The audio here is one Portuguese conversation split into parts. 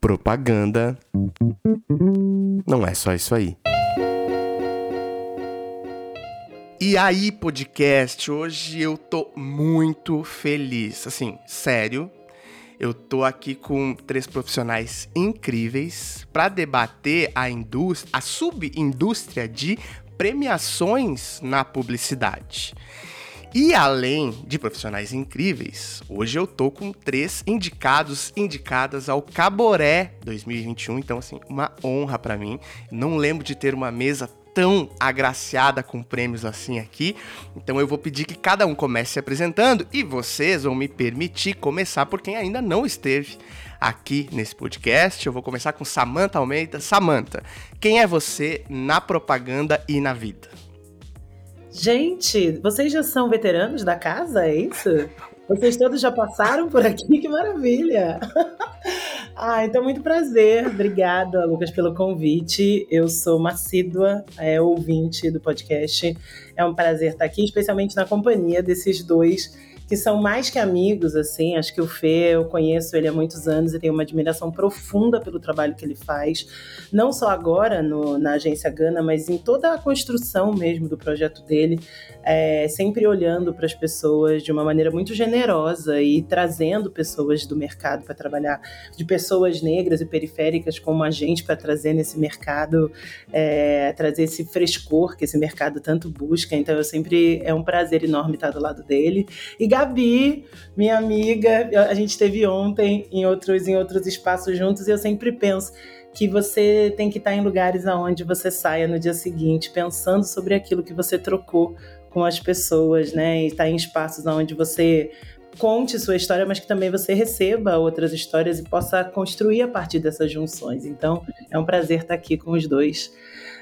Propaganda não é só isso aí. E aí, podcast, hoje eu tô muito feliz. Assim, sério, eu tô aqui com três profissionais incríveis para debater a indústria, a subindústria de premiações na publicidade. E além de profissionais incríveis, hoje eu tô com três indicados, indicadas ao Caboré 2021, então assim, uma honra para mim. Não lembro de ter uma mesa tão agraciada com prêmios assim aqui. Então eu vou pedir que cada um comece se apresentando e vocês vão me permitir começar por quem ainda não esteve aqui nesse podcast. Eu vou começar com Samantha Almeida. Samantha, quem é você na propaganda e na vida? Gente, vocês já são veteranos da casa, é isso? Vocês todos já passaram por aqui, que maravilha! ah, então muito prazer. Obrigada, Lucas, pelo convite. Eu sou uma assídua é, ouvinte do podcast. É um prazer estar aqui, especialmente na companhia desses dois que são mais que amigos, assim. Acho que o Fê, eu conheço ele há muitos anos e tenho uma admiração profunda pelo trabalho que ele faz, não só agora no, na agência Gana, mas em toda a construção mesmo do projeto dele, é, sempre olhando para as pessoas de uma maneira muito generosa e trazendo pessoas do mercado para trabalhar, de pessoas negras e periféricas como a gente para trazer nesse mercado, é, trazer esse frescor que esse mercado tanto busca. Então, eu sempre é um prazer enorme estar do lado dele. E Gabi, minha amiga, a gente teve ontem em outros, em outros espaços juntos e eu sempre penso que você tem que estar em lugares aonde você saia no dia seguinte pensando sobre aquilo que você trocou com as pessoas, né? E estar em espaços onde você conte sua história, mas que também você receba outras histórias e possa construir a partir dessas junções. Então, é um prazer estar aqui com os dois.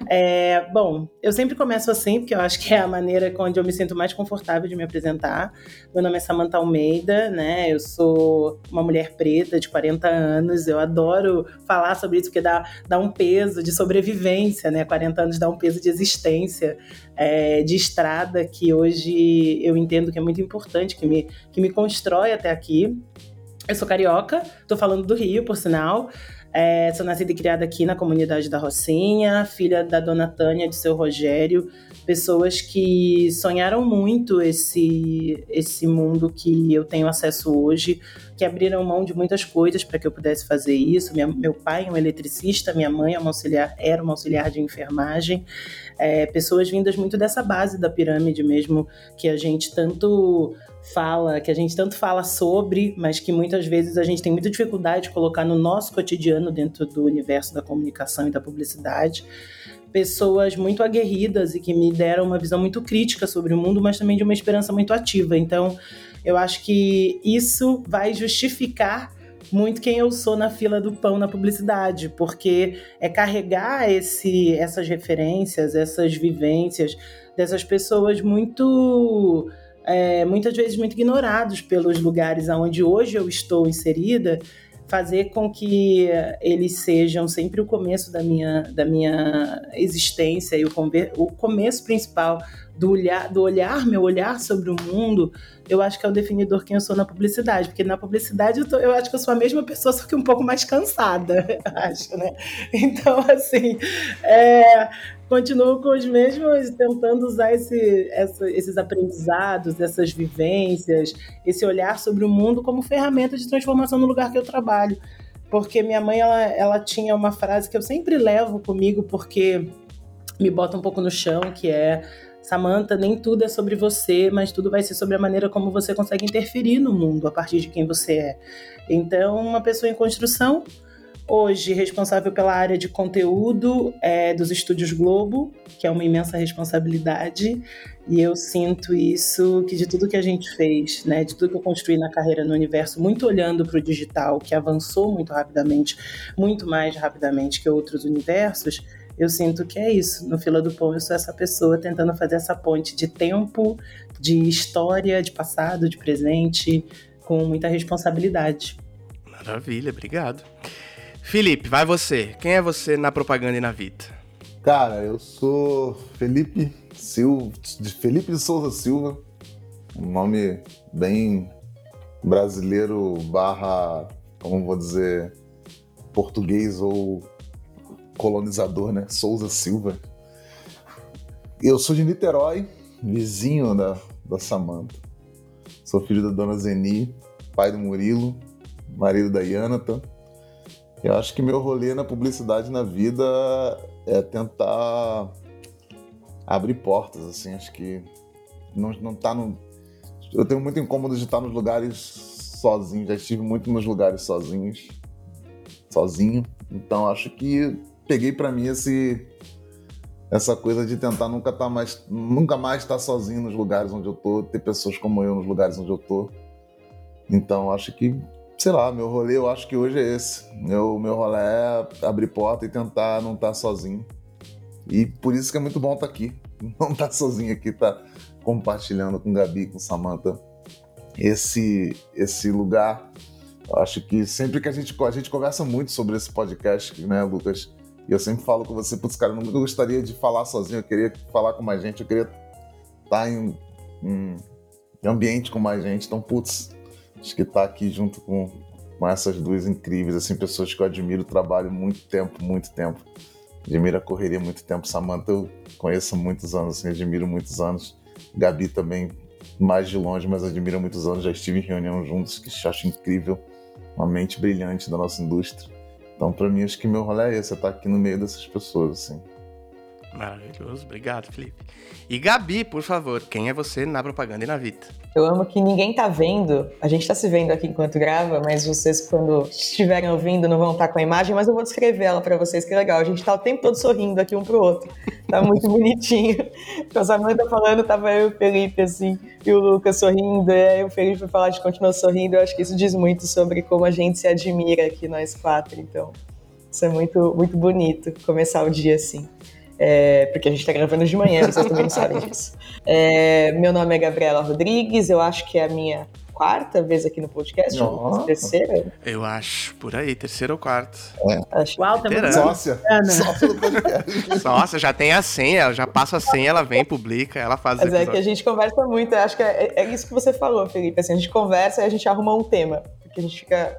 É, bom, eu sempre começo assim, porque eu acho que é a maneira onde eu me sinto mais confortável de me apresentar. Meu nome é Samantha Almeida, né? Eu sou uma mulher preta de 40 anos. Eu adoro falar sobre isso, porque dá, dá um peso de sobrevivência, né? 40 anos dá um peso de existência, é, de estrada, que hoje eu entendo que é muito importante, que me, que me constrói até aqui. Eu sou carioca, tô falando do Rio, por sinal. É, sou nascida e criada aqui na comunidade da Rocinha, filha da dona Tânia de seu Rogério, pessoas que sonharam muito esse, esse mundo que eu tenho acesso hoje, que abriram mão de muitas coisas para que eu pudesse fazer isso. Minha, meu pai é um eletricista, minha mãe é uma auxiliar, era uma auxiliar de enfermagem. É, pessoas vindas muito dessa base da pirâmide mesmo, que a gente tanto fala, que a gente tanto fala sobre, mas que muitas vezes a gente tem muita dificuldade de colocar no nosso cotidiano dentro do universo da comunicação e da publicidade. Pessoas muito aguerridas e que me deram uma visão muito crítica sobre o mundo, mas também de uma esperança muito ativa. Então, eu acho que isso vai justificar muito quem eu sou na fila do pão na publicidade, porque é carregar esse, essas referências, essas vivências dessas pessoas muito é, muitas vezes muito ignorados pelos lugares onde hoje eu estou inserida, fazer com que eles sejam sempre o começo da minha, da minha existência e o, o começo principal do olhar, do olhar, meu olhar sobre o mundo, eu acho que é o definidor quem eu sou na publicidade. Porque na publicidade eu, tô, eu acho que eu sou a mesma pessoa, só que um pouco mais cansada, acho, né? Então, assim, é, continuo com os mesmos, tentando usar esse, essa, esses aprendizados, essas vivências, esse olhar sobre o mundo como ferramenta de transformação no lugar que eu trabalho. Porque minha mãe, ela, ela tinha uma frase que eu sempre levo comigo, porque me bota um pouco no chão, que é Samantha, nem tudo é sobre você, mas tudo vai ser sobre a maneira como você consegue interferir no mundo a partir de quem você é. Então, uma pessoa em construção hoje responsável pela área de conteúdo é, dos Estúdios Globo, que é uma imensa responsabilidade, e eu sinto isso, que de tudo que a gente fez, né, de tudo que eu construí na carreira no universo, muito olhando para o digital, que avançou muito rapidamente, muito mais rapidamente que outros universos, eu sinto que é isso. No fila do pão, eu sou essa pessoa tentando fazer essa ponte de tempo, de história, de passado, de presente, com muita responsabilidade. Maravilha, obrigado. Felipe, vai você. Quem é você na propaganda e na vida? Cara, eu sou Felipe Silva, Felipe de Souza Silva, um nome bem brasileiro barra como vou dizer, português ou colonizador, né? Souza Silva. Eu sou de Niterói, vizinho da, da Samanta. Sou filho da dona Zeni, pai do Murilo, marido da Yanata. Eu acho que meu rolê na publicidade na vida é tentar abrir portas, assim, acho que não, não tá no... Eu tenho muito incômodo de estar nos lugares sozinho, já estive muito nos lugares sozinhos, sozinho, então acho que peguei para mim esse essa coisa de tentar nunca tá mais nunca mais estar sozinho nos lugares onde eu tô, ter pessoas como eu nos lugares onde eu tô. Então acho que sei lá, meu rolê eu acho que hoje é esse. Meu, meu rolê é abrir porta e tentar não estar tá sozinho. E por isso que é muito bom estar tá aqui. Não estar tá sozinho aqui, estar tá compartilhando com Gabi, com Samantha esse, esse lugar. Eu acho que sempre que a gente, a gente conversa muito sobre esse podcast, né, Lucas? E eu sempre falo com você, putz, cara, eu nunca gostaria de falar sozinho, eu queria falar com mais gente, eu queria estar em, em ambiente com mais gente. Então, putz, Acho que tá aqui junto com, com essas duas incríveis, assim, pessoas que eu admiro o trabalho muito tempo, muito tempo. Admiro a correria muito tempo. Samantha eu conheço muitos anos, assim, admiro muitos anos. Gabi também, mais de longe, mas admiro há muitos anos. Já estive em reunião juntos, que acho incrível. Uma mente brilhante da nossa indústria. Então, para mim, acho que meu rolê é esse, é estar aqui no meio dessas pessoas, assim. Maravilhoso, obrigado, Felipe. E Gabi, por favor, quem é você na propaganda e na Vita? Eu amo que ninguém tá vendo, a gente tá se vendo aqui enquanto grava, mas vocês, quando estiverem ouvindo, não vão estar tá com a imagem, mas eu vou descrever ela para vocês, que legal. A gente tá o tempo todo sorrindo aqui um pro outro. Tá muito bonitinho. Então, tá falando, tava eu e o Felipe, assim, e o Lucas sorrindo, e aí o Felipe falar, a gente continuou sorrindo. Eu acho que isso diz muito sobre como a gente se admira aqui, nós quatro. Então, isso é muito, muito bonito, começar o dia assim é, porque a gente está gravando de manhã, vocês também não sabem disso. É, meu nome é Gabriela Rodrigues, eu acho que é a minha quarta vez aqui no podcast, Nossa. terceira? Eu acho, por aí, terceira ou quarta. É. Acho. Uau, tá muito sócia. Sócia do podcast. Sócia, já tem a senha, ela já passa a senha, ela vem, publica, ela faz Mas é que a gente conversa muito, eu acho que é, é, isso que você falou, Felipe, assim, a gente conversa e a gente arruma um tema, porque a gente fica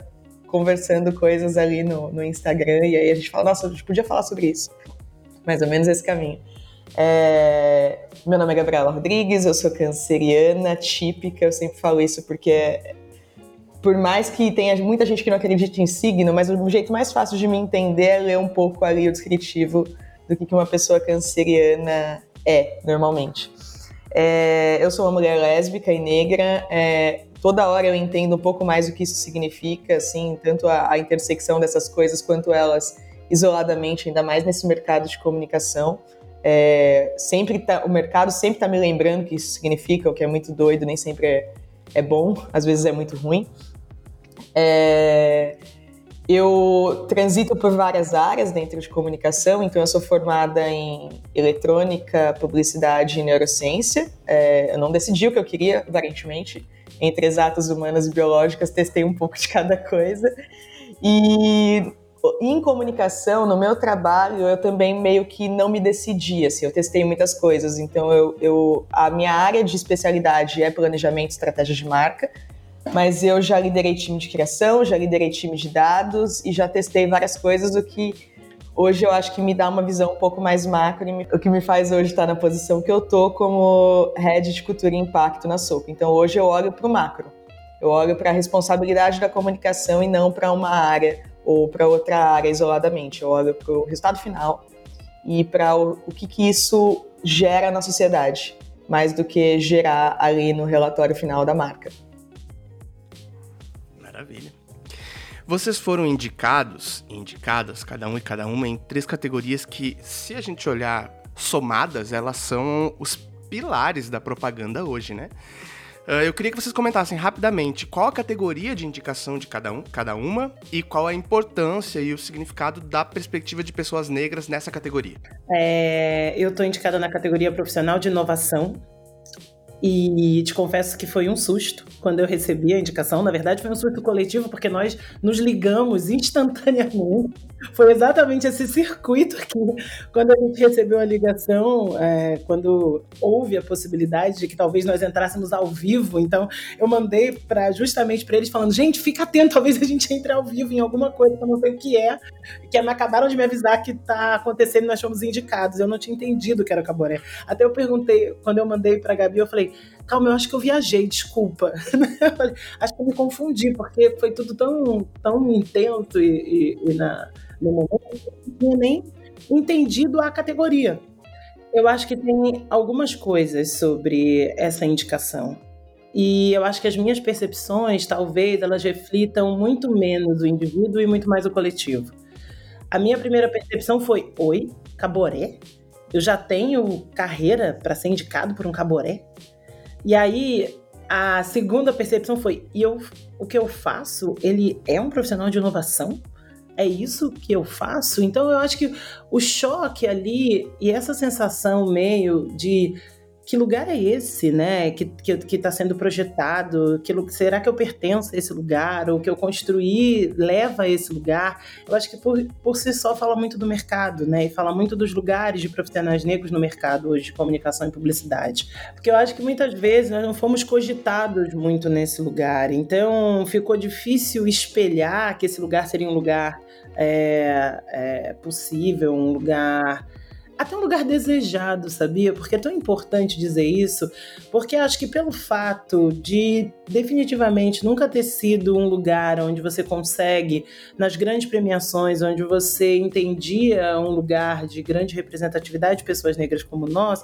conversando coisas ali no, no Instagram e aí a gente fala, nossa, a gente podia falar sobre isso mais ou menos esse caminho. É... Meu nome é Gabriela Rodrigues, eu sou canceriana típica, eu sempre falo isso porque por mais que tenha muita gente que não acredite em signo, mas o jeito mais fácil de me entender é ler um pouco ali o descritivo do que uma pessoa canceriana é, normalmente. É, eu sou uma mulher lésbica e negra, é, toda hora eu entendo um pouco mais o que isso significa, assim, tanto a, a intersecção dessas coisas quanto elas isoladamente, ainda mais nesse mercado de comunicação. É, sempre tá, o mercado sempre está me lembrando que isso significa, o que é muito doido, nem sempre é, é bom, às vezes é muito ruim. É, eu transito por várias áreas dentro de comunicação, então eu sou formada em eletrônica, publicidade e neurociência. É, eu não decidi o que eu queria, aparentemente. Entre exatas, humanas e biológicas, testei um pouco de cada coisa. E em comunicação, no meu trabalho, eu também meio que não me decidi, assim, eu testei muitas coisas, então eu, eu a minha área de especialidade é planejamento e estratégia de marca, mas eu já liderei time de criação, já liderei time de dados e já testei várias coisas do que hoje eu acho que me dá uma visão um pouco mais macro o que me faz hoje estar na posição que eu tô como head de cultura e impacto na Soco. Então hoje eu olho para o macro, eu olho para a responsabilidade da comunicação e não para uma área ou para outra área isoladamente. Eu olho para o resultado final e para o, o que, que isso gera na sociedade, mais do que gerar ali no relatório final da marca. Maravilha. Vocês foram indicados, indicadas, cada um e cada uma, em três categorias que, se a gente olhar somadas, elas são os pilares da propaganda hoje, né? Uh, eu queria que vocês comentassem rapidamente qual a categoria de indicação de cada, um, cada uma e qual a importância e o significado da perspectiva de pessoas negras nessa categoria. É, eu estou indicada na categoria profissional de inovação E te confesso que foi um susto quando eu recebi a indicação. Na verdade, foi um surto coletivo, porque nós nos ligamos instantaneamente. Foi exatamente esse circuito que, quando a gente recebeu a ligação, é, quando houve a possibilidade de que talvez nós entrássemos ao vivo, então eu mandei para justamente para eles falando: gente, fica atento, talvez a gente entre ao vivo em alguma coisa que eu não sei o que é, que acabaram de me avisar que está acontecendo e nós fomos indicados. Eu não tinha entendido que era o Caboré. Até eu perguntei, quando eu mandei para a Gabi, eu falei: calma, eu acho que eu viajei, desculpa. acho que eu me confundi, porque foi tudo tão, tão intenso e, e, e na, no momento que eu não tinha nem entendido a categoria. Eu acho que tem algumas coisas sobre essa indicação. E eu acho que as minhas percepções, talvez, elas reflitam muito menos o indivíduo e muito mais o coletivo. A minha primeira percepção foi: oi, caboré? Eu já tenho carreira para ser indicado por um caboré? E aí a segunda percepção foi: e eu, o que eu faço, ele é um profissional de inovação? É isso que eu faço? Então eu acho que o choque ali e essa sensação meio de que lugar é esse, né? Que que está sendo projetado? Que será que eu pertenço a esse lugar? Ou que eu construí leva a esse lugar? Eu acho que por, por si só fala muito do mercado, né? E fala muito dos lugares de profissionais negros no mercado hoje de comunicação e publicidade, porque eu acho que muitas vezes nós não fomos cogitados muito nesse lugar. Então ficou difícil espelhar que esse lugar seria um lugar é, é, possível, um lugar até um lugar desejado, sabia? Porque é tão importante dizer isso, porque acho que pelo fato de definitivamente nunca ter sido um lugar onde você consegue, nas grandes premiações, onde você entendia um lugar de grande representatividade de pessoas negras como nós,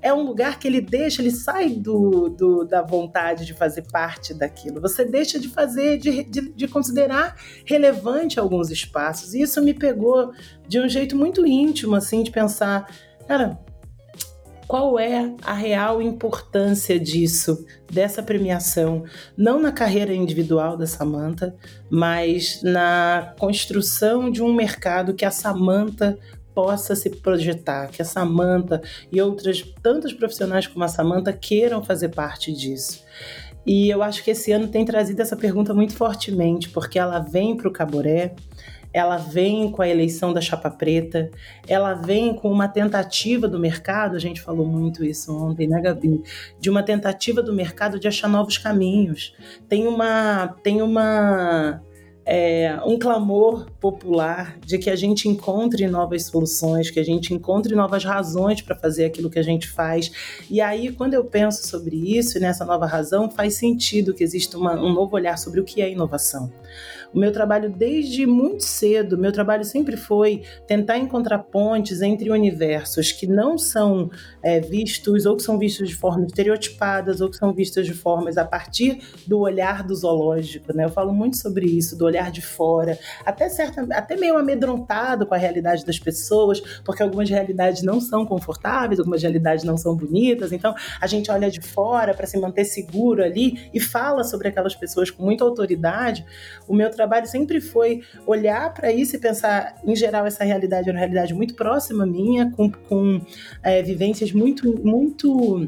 é um lugar que ele deixa, ele sai do, do da vontade de fazer parte daquilo. Você deixa de fazer, de, de, de considerar relevante alguns espaços. E isso me pegou de um jeito muito íntimo, assim, de pensar, cara, qual é a real importância disso, dessa premiação, não na carreira individual da Samantha, mas na construção de um mercado que a Samantha possa se projetar, que a Samantha e outras tantas profissionais como a Samantha queiram fazer parte disso. E eu acho que esse ano tem trazido essa pergunta muito fortemente, porque ela vem para o Caboré, ela vem com a eleição da chapa preta, ela vem com uma tentativa do mercado, a gente falou muito isso ontem, né, Gabi? De uma tentativa do mercado de achar novos caminhos. Tem uma. Tem uma é, um clamor popular de que a gente encontre novas soluções, que a gente encontre novas razões para fazer aquilo que a gente faz. E aí, quando eu penso sobre isso, nessa nova razão, faz sentido que exista uma, um novo olhar sobre o que é inovação. O meu trabalho desde muito cedo, meu trabalho sempre foi tentar encontrar pontes entre universos que não são é, vistos ou que são vistos de formas estereotipadas ou que são vistos de formas a partir do olhar do zoológico, né? Eu falo muito sobre isso, do olhar de fora, até certa, até meio amedrontado com a realidade das pessoas, porque algumas realidades não são confortáveis, algumas realidades não são bonitas, então a gente olha de fora para se manter seguro ali e fala sobre aquelas pessoas com muita autoridade. O meu trabalho sempre foi olhar para isso e pensar, em geral, essa realidade é uma realidade muito próxima minha, com, com é, vivências muito, muito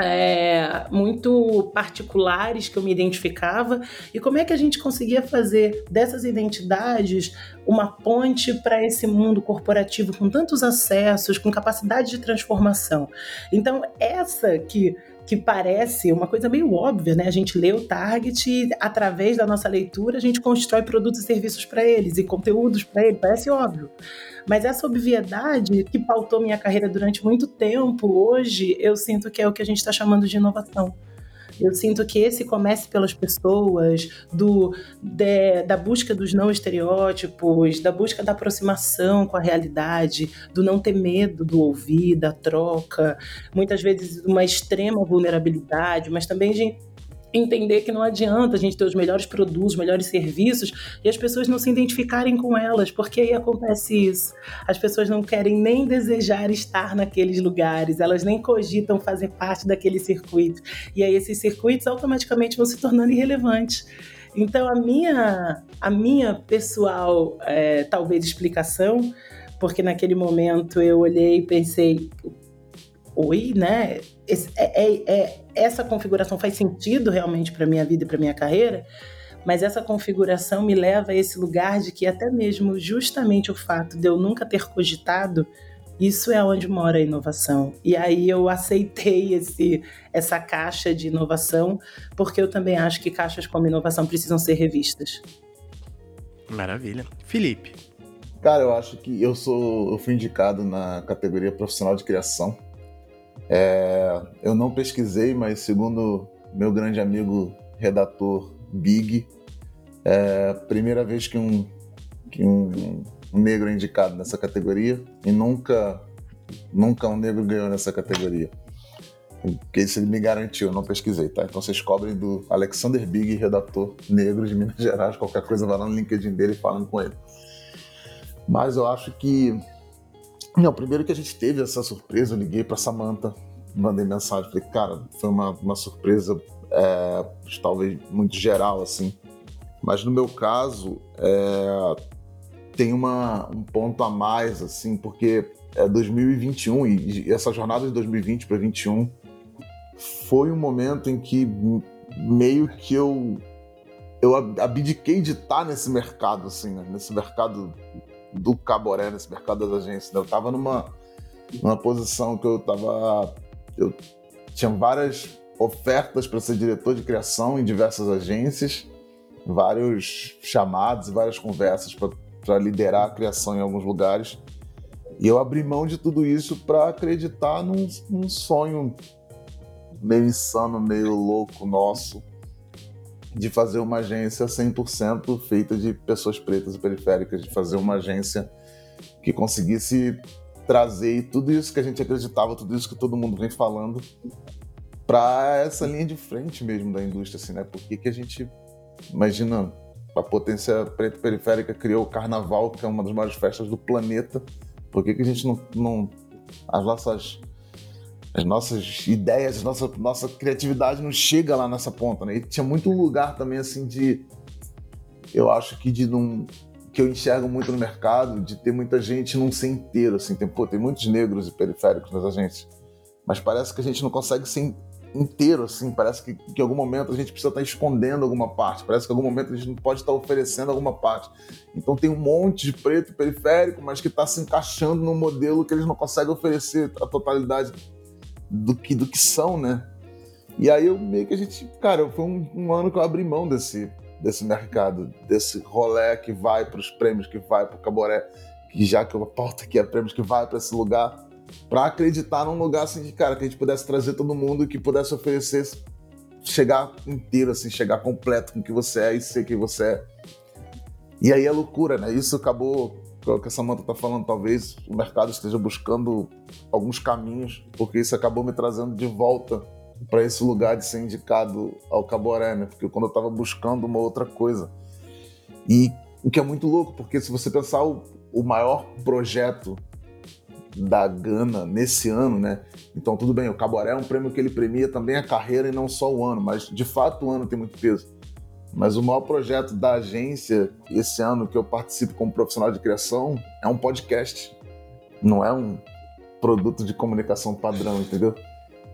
é, muito particulares que eu me identificava e como é que a gente conseguia fazer dessas identidades uma ponte para esse mundo corporativo com tantos acessos, com capacidade de transformação. Então, essa que que parece uma coisa meio óbvia, né? A gente lê o target e, através da nossa leitura, a gente constrói produtos e serviços para eles e conteúdos para eles, parece óbvio. Mas essa obviedade que pautou minha carreira durante muito tempo, hoje eu sinto que é o que a gente está chamando de inovação. Eu sinto que esse comece pelas pessoas, do, de, da busca dos não estereótipos, da busca da aproximação com a realidade, do não ter medo do ouvir, da troca, muitas vezes uma extrema vulnerabilidade, mas também gente entender que não adianta a gente ter os melhores produtos, os melhores serviços e as pessoas não se identificarem com elas, porque aí acontece isso. As pessoas não querem nem desejar estar naqueles lugares, elas nem cogitam fazer parte daquele circuito. E aí esses circuitos automaticamente vão se tornando irrelevantes. Então a minha, a minha pessoal, é, talvez explicação, porque naquele momento eu olhei e pensei oi, né? É, é, é, essa configuração faz sentido realmente para minha vida e para minha carreira, mas essa configuração me leva a esse lugar de que até mesmo justamente o fato de eu nunca ter cogitado isso é onde mora a inovação. E aí eu aceitei esse, essa caixa de inovação, porque eu também acho que caixas como inovação precisam ser revistas. Maravilha. Felipe. Cara, eu acho que eu sou. Eu fui indicado na categoria profissional de criação. É, eu não pesquisei, mas segundo meu grande amigo redator Big, é a primeira vez que um, que um, negro é indicado nessa categoria e nunca, nunca um negro ganhou nessa categoria. Porque isso ele me garantiu, eu não pesquisei, tá? Então vocês cobrem do Alexander Big, redator negro de Minas Gerais, qualquer coisa vai lá no LinkedIn dele falando com ele. Mas eu acho que. Não, primeiro que a gente teve essa surpresa, eu liguei pra Samantha, mandei mensagem, falei, cara, foi uma, uma surpresa, é, talvez muito geral, assim. Mas no meu caso, é, tem uma, um ponto a mais, assim, porque é 2021 e, e essa jornada de 2020 para 2021 foi um momento em que meio que eu eu abdiquei de estar nesse mercado, assim, né? nesse mercado do caboré, nesse mercado das agências. Né? Eu estava numa, numa posição que eu estava. Eu tinha várias ofertas para ser diretor de criação em diversas agências, vários chamados, várias conversas para liderar a criação em alguns lugares. E eu abri mão de tudo isso para acreditar num, num sonho meio insano, meio louco nosso, de fazer uma agência 100% feita de pessoas pretas e periféricas, de fazer uma agência que conseguisse trazer tudo isso que a gente acreditava, tudo isso que todo mundo vem falando, para essa linha de frente mesmo da indústria, assim, né? Por que, a gente, imagina, a potência preta periférica criou o Carnaval, que é uma das maiores festas do planeta, por que, que a gente não, não as nossas as nossas ideias, nossa, nossa criatividade não chega lá nessa ponta, né? E tinha muito lugar também, assim, de. Eu acho que de não. Que eu enxergo muito no mercado, de ter muita gente não ser inteiro, assim. Tem, pô, tem muitos negros e periféricos nas agências. Mas parece que a gente não consegue ser inteiro, assim. Parece que, que em algum momento a gente precisa estar escondendo alguma parte. Parece que em algum momento a gente não pode estar oferecendo alguma parte. Então tem um monte de preto periférico, mas que está se encaixando num modelo que eles não conseguem oferecer a totalidade do que, do que são, né? E aí eu meio que a gente, cara, foi um, um ano que eu abri mão desse, desse mercado, desse rolê que vai para os prêmios, que vai para o Caboré, que já que eu pauta aqui é prêmios que vai para esse lugar, para acreditar num lugar assim de cara que a gente pudesse trazer todo mundo que pudesse oferecer chegar inteiro assim, chegar completo com o que você é e ser quem você é. E aí é loucura, né? Isso acabou o que a Samanta está falando, talvez o mercado esteja buscando alguns caminhos, porque isso acabou me trazendo de volta para esse lugar de ser indicado ao Caboré, né? Porque quando eu estava buscando uma outra coisa. E o que é muito louco, porque se você pensar o, o maior projeto da Gana nesse ano, né? Então tudo bem, o Caboré é um prêmio que ele premia também a carreira e não só o ano, mas de fato o ano tem muito peso. Mas o maior projeto da agência esse ano que eu participo como profissional de criação é um podcast. Não é um produto de comunicação padrão, entendeu?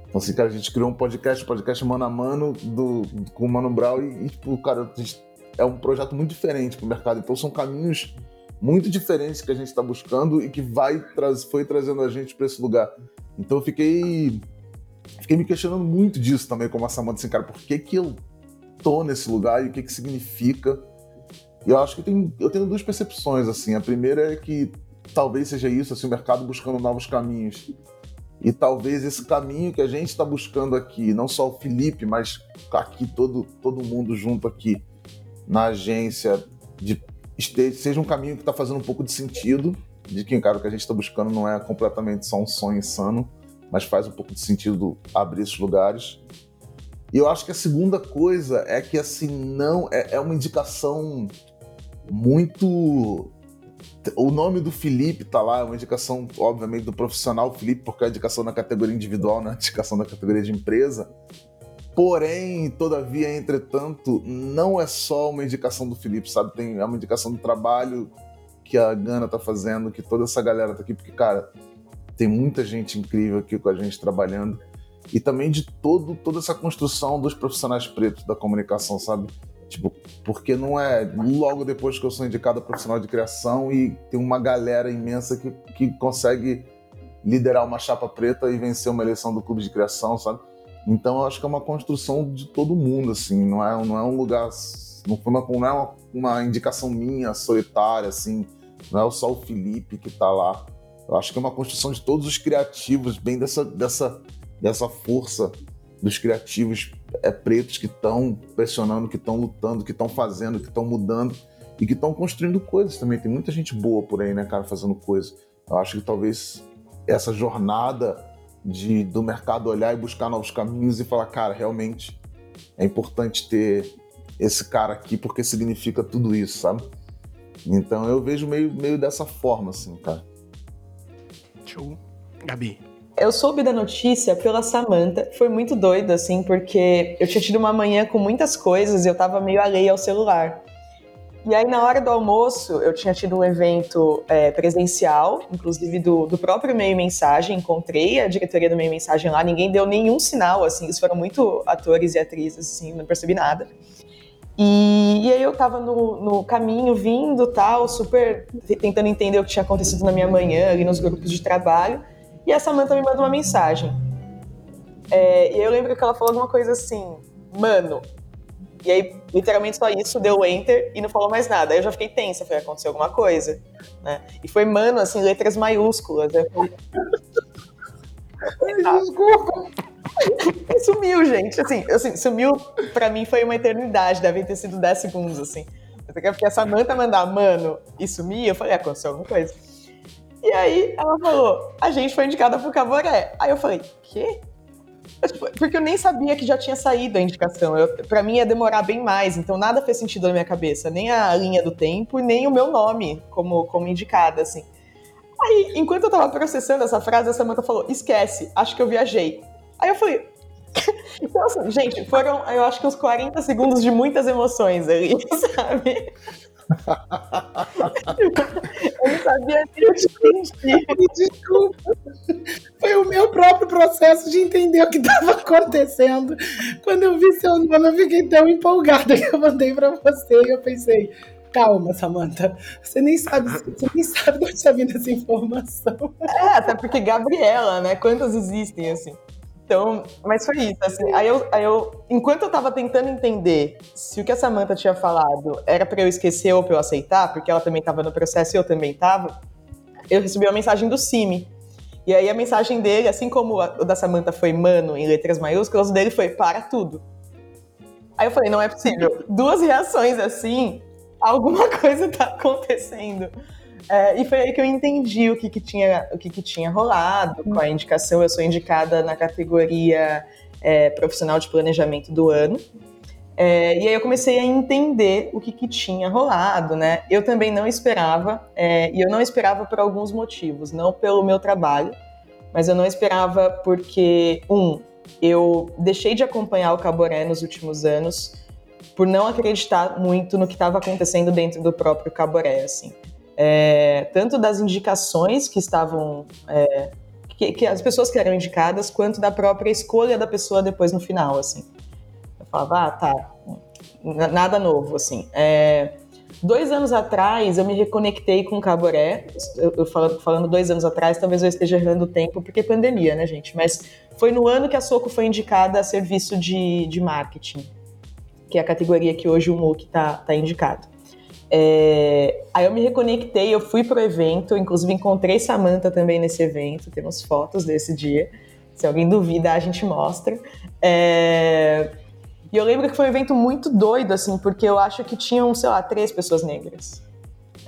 Então, assim, cara, a gente criou um podcast, um podcast mano a mano do, com o Mano Brown e, e, tipo, cara, é um projeto muito diferente pro mercado. Então, são caminhos muito diferentes que a gente está buscando e que vai foi trazendo a gente para esse lugar. Então, eu fiquei fiquei me questionando muito disso também, como a Samanta, assim, cara, por que que eu tô nesse lugar e o que que significa. E eu acho que tem, eu tenho duas percepções, assim. A primeira é que talvez seja isso, assim, o mercado buscando novos caminhos. E talvez esse caminho que a gente está buscando aqui, não só o Felipe, mas aqui todo, todo mundo junto aqui na agência, de, seja um caminho que está fazendo um pouco de sentido, de que, cara, o que a gente está buscando não é completamente só um sonho insano, mas faz um pouco de sentido abrir esses lugares. E eu acho que a segunda coisa é que, assim, não. É, é uma indicação muito. O nome do Felipe tá lá, é uma indicação, obviamente, do profissional Felipe, porque é a indicação na categoria individual, não é a indicação na categoria de empresa. Porém, todavia, entretanto, não é só uma indicação do Felipe, sabe? Tem, é uma indicação do trabalho que a Gana tá fazendo, que toda essa galera tá aqui, porque, cara, tem muita gente incrível aqui com a gente trabalhando e também de todo, toda essa construção dos profissionais pretos da comunicação, sabe? Tipo, porque não é logo depois que eu sou indicado a profissional de criação e tem uma galera imensa que, que consegue liderar uma chapa preta e vencer uma eleição do clube de criação, sabe? Então eu acho que é uma construção de todo mundo, assim, não é, não é um lugar, não, foi uma, não é uma, uma indicação minha, solitária, assim, não é só o Felipe que tá lá. Eu acho que é uma construção de todos os criativos, bem dessa, dessa, dessa força dos criativos é, pretos que estão pressionando, que estão lutando, que estão fazendo, que estão mudando e que estão construindo coisas também. Tem muita gente boa por aí, né, cara, fazendo coisas. Eu acho que talvez essa jornada de, do mercado olhar e buscar novos caminhos e falar, cara, realmente é importante ter esse cara aqui porque significa tudo isso, sabe? Então eu vejo meio, meio dessa forma, assim, cara. Show. Gabi. Eu soube da notícia pela Samantha, foi muito doido, assim, porque eu tinha tido uma manhã com muitas coisas e eu tava meio alheia ao celular. E aí, na hora do almoço, eu tinha tido um evento é, presencial, inclusive do, do próprio Meio Mensagem. Encontrei a diretoria do Meio Mensagem lá, ninguém deu nenhum sinal, assim, eles foram muito atores e atrizes, assim, não percebi nada. E, e aí eu tava no, no, caminho, vindo tal, super tentando entender o que tinha acontecido na minha manhã, ali nos grupos de trabalho. E a Samantha me manda uma mensagem. É, e eu lembro que ela falou alguma coisa assim, mano, e aí, literalmente só isso, deu enter e não falou mais nada. Aí eu já fiquei tensa, falei, aconteceu alguma coisa. Né? E foi, mano, assim, letras maiúsculas. Falei... Desculpa. Sumiu, gente. Assim, assim, sumiu, pra mim foi uma eternidade, deve ter sido 10 segundos, assim. Porque a Samantha mandar, mano, e sumir, eu falei, aconteceu alguma coisa. E aí ela falou, a gente foi indicada pro Caboré. Aí eu falei, quê? Tipo, porque eu nem sabia que já tinha saído a indicação. Eu, pra mim ia demorar bem mais, então nada fez sentido na minha cabeça. Nem a linha do tempo, nem o meu nome como, como indicada, assim. Aí, enquanto eu tava processando essa frase, a Samantha falou: esquece, acho que eu viajei. Aí eu falei. então, assim, gente, foram, eu acho que uns 40 segundos de muitas emoções ali, sabe? Eu não sabia nem que Desculpa. Foi o meu próprio processo de entender o que estava acontecendo. Quando eu vi seu nome, eu fiquei tão empolgada que eu mandei para você e eu pensei. Calma, Samantha. Você nem sabe, você nem sabe de onde está vindo essa informação. É, até porque Gabriela, né? Quantas existem assim? Então, mas foi isso, assim. Aí eu, aí eu enquanto eu tava tentando entender se o que a Samantha tinha falado era para eu esquecer ou para eu aceitar, porque ela também tava no processo e eu também tava, eu recebi uma mensagem do Cime. E aí a mensagem dele, assim como o da Samantha foi mano em letras maiúsculas, o dele foi para tudo. Aí eu falei, não é possível. Duas reações assim, alguma coisa tá acontecendo. É, e foi aí que eu entendi o que, que, tinha, o que, que tinha rolado com a indicação. Eu sou indicada na categoria é, profissional de planejamento do ano. É, e aí eu comecei a entender o que, que tinha rolado, né? Eu também não esperava, é, e eu não esperava por alguns motivos, não pelo meu trabalho, mas eu não esperava porque, um, eu deixei de acompanhar o Caboré nos últimos anos por não acreditar muito no que estava acontecendo dentro do próprio Caboré, assim é, tanto das indicações que estavam. É, que, que, as pessoas que eram indicadas, quanto da própria escolha da pessoa depois no final, assim. Eu falava, ah, tá, nada novo, assim. É, dois anos atrás, eu me reconectei com o Caboré, eu, eu falando, falando, dois anos atrás, talvez eu esteja errando o tempo, porque é pandemia, né, gente? Mas foi no ano que a Soco foi indicada a serviço de, de marketing, que é a categoria que hoje o MOOC está tá indicado. É, aí eu me reconectei, eu fui pro evento, inclusive encontrei Samantha também nesse evento, temos fotos desse dia. Se alguém duvida, a gente mostra. É, e eu lembro que foi um evento muito doido, assim, porque eu acho que tinham, sei lá, três pessoas negras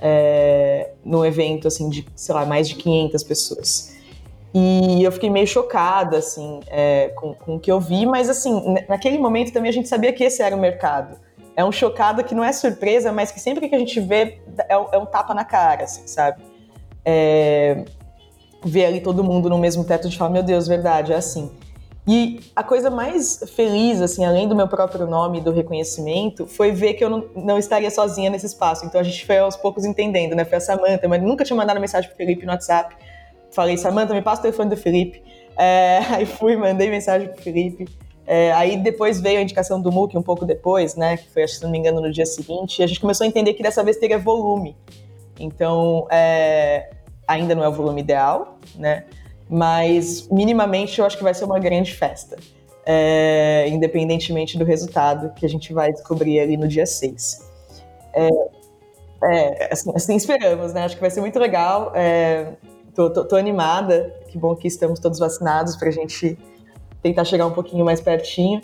é, no evento, assim, de, sei lá, mais de 500 pessoas. E eu fiquei meio chocada, assim, é, com, com o que eu vi, mas, assim, naquele momento também a gente sabia que esse era o mercado é um chocado que não é surpresa, mas que sempre que a gente vê é, é um tapa na cara, assim, sabe? É, ver ali todo mundo no mesmo teto de falar, meu Deus, verdade, é assim. E a coisa mais feliz, assim, além do meu próprio nome e do reconhecimento, foi ver que eu não, não, estaria sozinha nesse espaço. Então a gente foi aos poucos entendendo, né? Foi a Samantha, mas nunca tinha mandado mensagem pro Felipe no WhatsApp. falei, Samanta, me passa o telefone do Felipe. É, aí fui, mandei mensagem pro Felipe. É, aí depois veio a indicação do MOOC um pouco depois, né? Que foi, se não me engano, no dia seguinte. E a gente começou a entender que dessa vez teria volume. Então, é, ainda não é o volume ideal, né? Mas minimamente eu acho que vai ser uma grande festa. É, independentemente do resultado que a gente vai descobrir ali no dia 6. É, é, assim, assim, esperamos, né? Acho que vai ser muito legal. É, tô, tô, tô, animada. Que bom que estamos todos vacinados para a gente tentar chegar um pouquinho mais pertinho.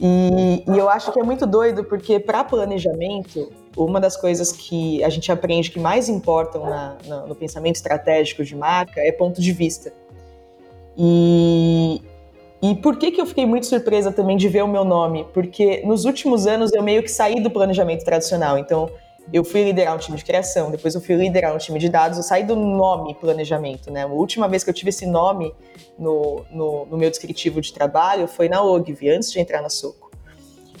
E, e eu acho que é muito doido porque para planejamento, uma das coisas que a gente aprende que mais importam na, na, no pensamento estratégico de marca é ponto de vista. E, e por que, que eu fiquei muito surpresa também de ver o meu nome? Porque nos últimos anos eu meio que saí do planejamento tradicional. Então, eu fui liderar um time de criação, depois eu fui liderar um time de dados, eu saí do nome planejamento, né? A última vez que eu tive esse nome no, no, no meu descritivo de trabalho foi na OGV, antes de entrar na Soco.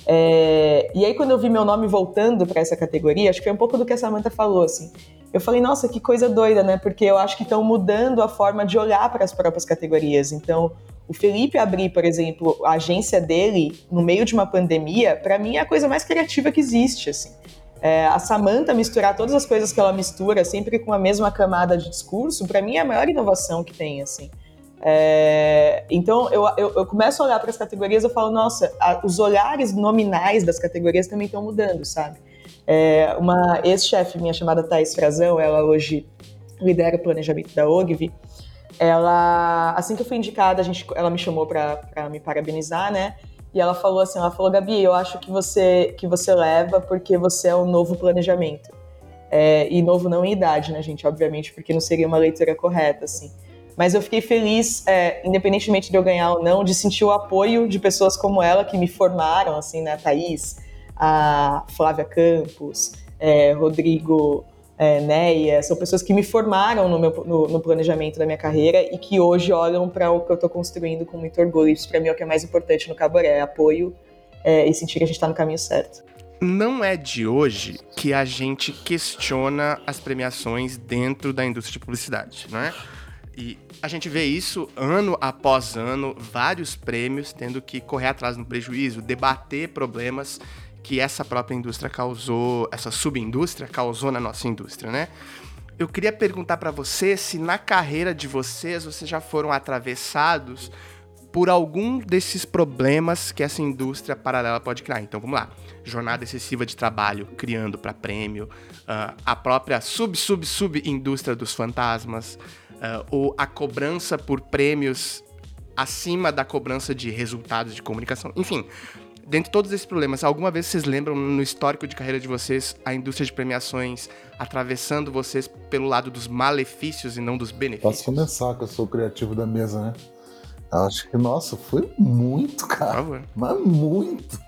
É, e aí, quando eu vi meu nome voltando para essa categoria, acho que foi um pouco do que a Samantha falou, assim. Eu falei, nossa, que coisa doida, né? Porque eu acho que estão mudando a forma de olhar para as próprias categorias. Então, o Felipe abrir, por exemplo, a agência dele no meio de uma pandemia, para mim é a coisa mais criativa que existe, assim. É, a Samantha misturar todas as coisas que ela mistura, sempre com a mesma camada de discurso, para mim é a maior inovação que tem, assim. É, então eu, eu, eu, começo a olhar para as categorias e falo, nossa, a, os olhares nominais das categorias também estão mudando, sabe? É, uma ex-chefe minha chamada Thais Frazão, ela hoje lidera o planejamento da OGV, ela, assim que eu fui indicada, a gente, ela me chamou para me parabenizar, né? E ela falou assim, ela falou, Gabi, eu acho que você que você leva porque você é o novo planejamento. É, e novo não em idade, né, gente? Obviamente, porque não seria uma leitura correta, assim. Mas eu fiquei feliz, é, independentemente de eu ganhar ou não, de sentir o apoio de pessoas como ela que me formaram, assim, né? A Thaís, a Flávia Campos, é, Rodrigo é, Neia, são pessoas que me formaram no, meu, no, no, planejamento da minha carreira e que hoje olham para o que eu estou construindo com muito orgulho. Isso para mim é o que é mais importante no Caboré, é apoio é, e sentir que a gente está no caminho certo. Não é de hoje que a gente questiona as premiações dentro da indústria de publicidade, não é? E a gente vê isso ano após ano, vários prêmios tendo que correr atrás no prejuízo, debater problemas que essa própria indústria causou, essa subindústria causou na nossa indústria, né? Eu queria perguntar para você se na carreira de vocês vocês já foram atravessados por algum desses problemas que essa indústria paralela pode criar. Então vamos lá: jornada excessiva de trabalho criando para prêmio, uh, a própria sub-sub-sub-indústria dos fantasmas, uh, ou a cobrança por prêmios acima da cobrança de resultados de comunicação. Enfim, Dentro de todos esses problemas, alguma vez vocês lembram no histórico de carreira de vocês a indústria de premiações atravessando vocês pelo lado dos malefícios e não dos benefícios? Posso começar, que eu sou o criativo da mesa, né? Acho que, nossa, foi muito, cara. Mas muito.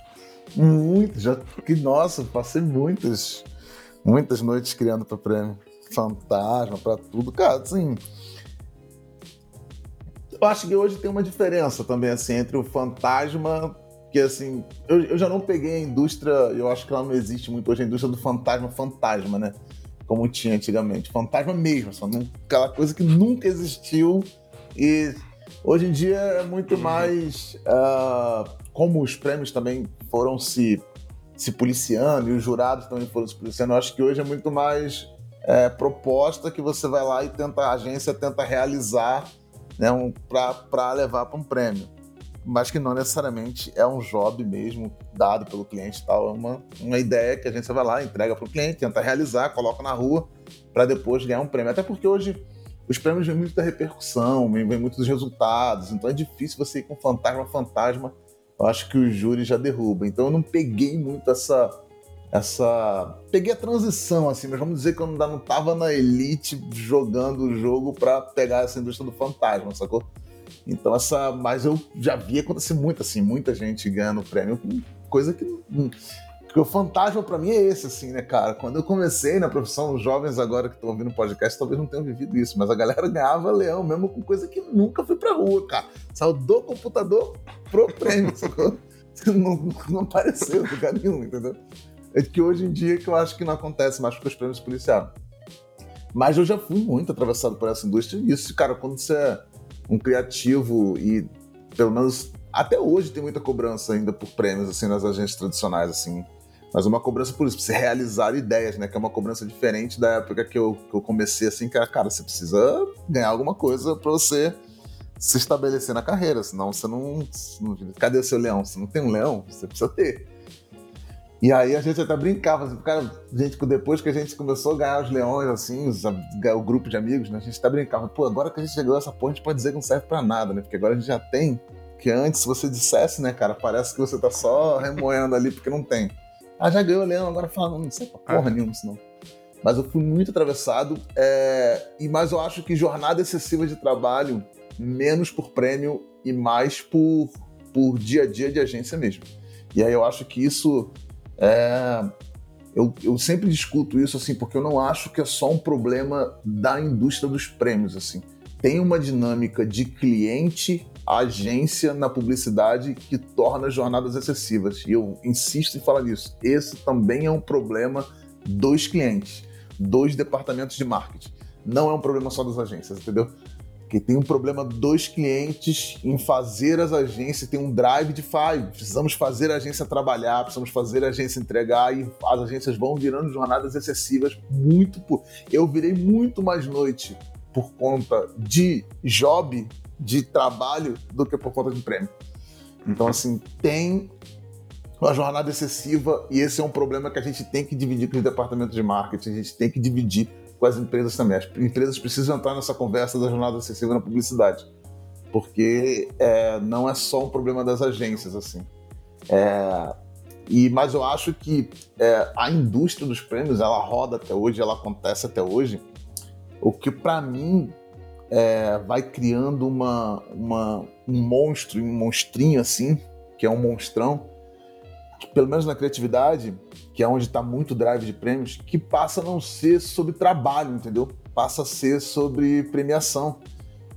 Muito. Já que, nossa, passei muitas, muitas noites criando para prêmio. Fantasma, para tudo. Cara, assim. Eu acho que hoje tem uma diferença também, assim, entre o fantasma que assim, eu, eu já não peguei a indústria, eu acho que ela não existe muito hoje, a indústria do fantasma, fantasma, né? Como tinha antigamente. Fantasma mesmo, só não, aquela coisa que nunca existiu. E hoje em dia é muito uhum. mais. Uh, como os prêmios também foram se, se policiando e os jurados também foram se policiando, eu acho que hoje é muito mais é, proposta que você vai lá e tenta, a agência tenta realizar né, um, para levar para um prêmio mas que não necessariamente é um job mesmo dado pelo cliente tal. É uma, uma ideia que a gente vai lá, entrega para o cliente, tenta realizar, coloca na rua para depois ganhar um prêmio. Até porque hoje os prêmios vêm muito da repercussão, vêm muito dos resultados, então é difícil você ir com fantasma fantasma. Eu acho que o júri já derruba. Então eu não peguei muito essa. essa Peguei a transição, assim, mas vamos dizer que eu não estava na elite jogando o jogo para pegar essa indústria do fantasma, sacou? Então, essa. Mas eu já vi acontecer muito, assim, muita gente ganhando prêmio, coisa que. Porque o fantasma para mim é esse, assim, né, cara? Quando eu comecei na profissão, os jovens agora que estão ouvindo podcast talvez não tenham vivido isso, mas a galera ganhava leão mesmo com coisa que nunca foi pra rua, cara. Saiu do computador pro prêmio, sacou? Não, não apareceu em lugar nenhum, entendeu? É que hoje em dia que eu acho que não acontece mais com os prêmios policiais. Mas eu já fui muito atravessado por essa indústria. E isso, cara, quando você é um criativo e pelo menos até hoje tem muita cobrança ainda por prêmios assim nas agências tradicionais assim mas uma cobrança por isso, pra você realizar ideias, né? Que é uma cobrança diferente da época que eu, que eu comecei, assim, que era, cara, você precisa ganhar alguma coisa para você se estabelecer na carreira, senão você não, não. Cadê o seu leão? Você não tem um leão? Você precisa ter. E aí a gente até brincava, assim, cara, gente, depois que a gente começou a ganhar os leões, assim, os, o grupo de amigos, né, a gente até brincava, pô, agora que a gente chegou a essa ponte, a gente pode dizer que não serve pra nada, né? Porque agora a gente já tem, que antes, se você dissesse, né, cara, parece que você tá só remoendo ali porque não tem. Ah, já ganhou o leão, agora fala, não sei pra porra ah. nenhuma isso não. Mas eu fui muito atravessado, é... e mas eu acho que jornada excessiva de trabalho, menos por prêmio e mais por, por dia a dia de agência mesmo. E aí eu acho que isso é, eu, eu, sempre discuto isso assim, porque eu não acho que é só um problema da indústria dos prêmios. assim. Tem uma dinâmica de cliente agência na publicidade que torna jornadas excessivas. E eu insisto em falar nisso. Esse também é um problema dos clientes, dos departamentos de marketing. Não é um problema só das agências, entendeu? Porque tem um problema dos clientes em fazer as agências, tem um drive de five. Precisamos fazer a agência trabalhar, precisamos fazer a agência entregar e as agências vão virando jornadas excessivas muito por. Eu virei muito mais noite por conta de job, de trabalho, do que por conta de prêmio. Então, assim, tem uma jornada excessiva e esse é um problema que a gente tem que dividir com os departamentos de marketing, a gente tem que dividir com as empresas também. As empresas precisam entrar nessa conversa da jornada acessível na publicidade, porque é, não é só um problema das agências assim. É, e mas eu acho que é, a indústria dos prêmios ela roda até hoje, ela acontece até hoje. O que para mim é, vai criando uma, uma, um monstro, um monstrinho assim, que é um monstrão, que, pelo menos na criatividade, que é onde está muito drive de prêmios, que passa a não ser sobre trabalho, entendeu? Passa a ser sobre premiação.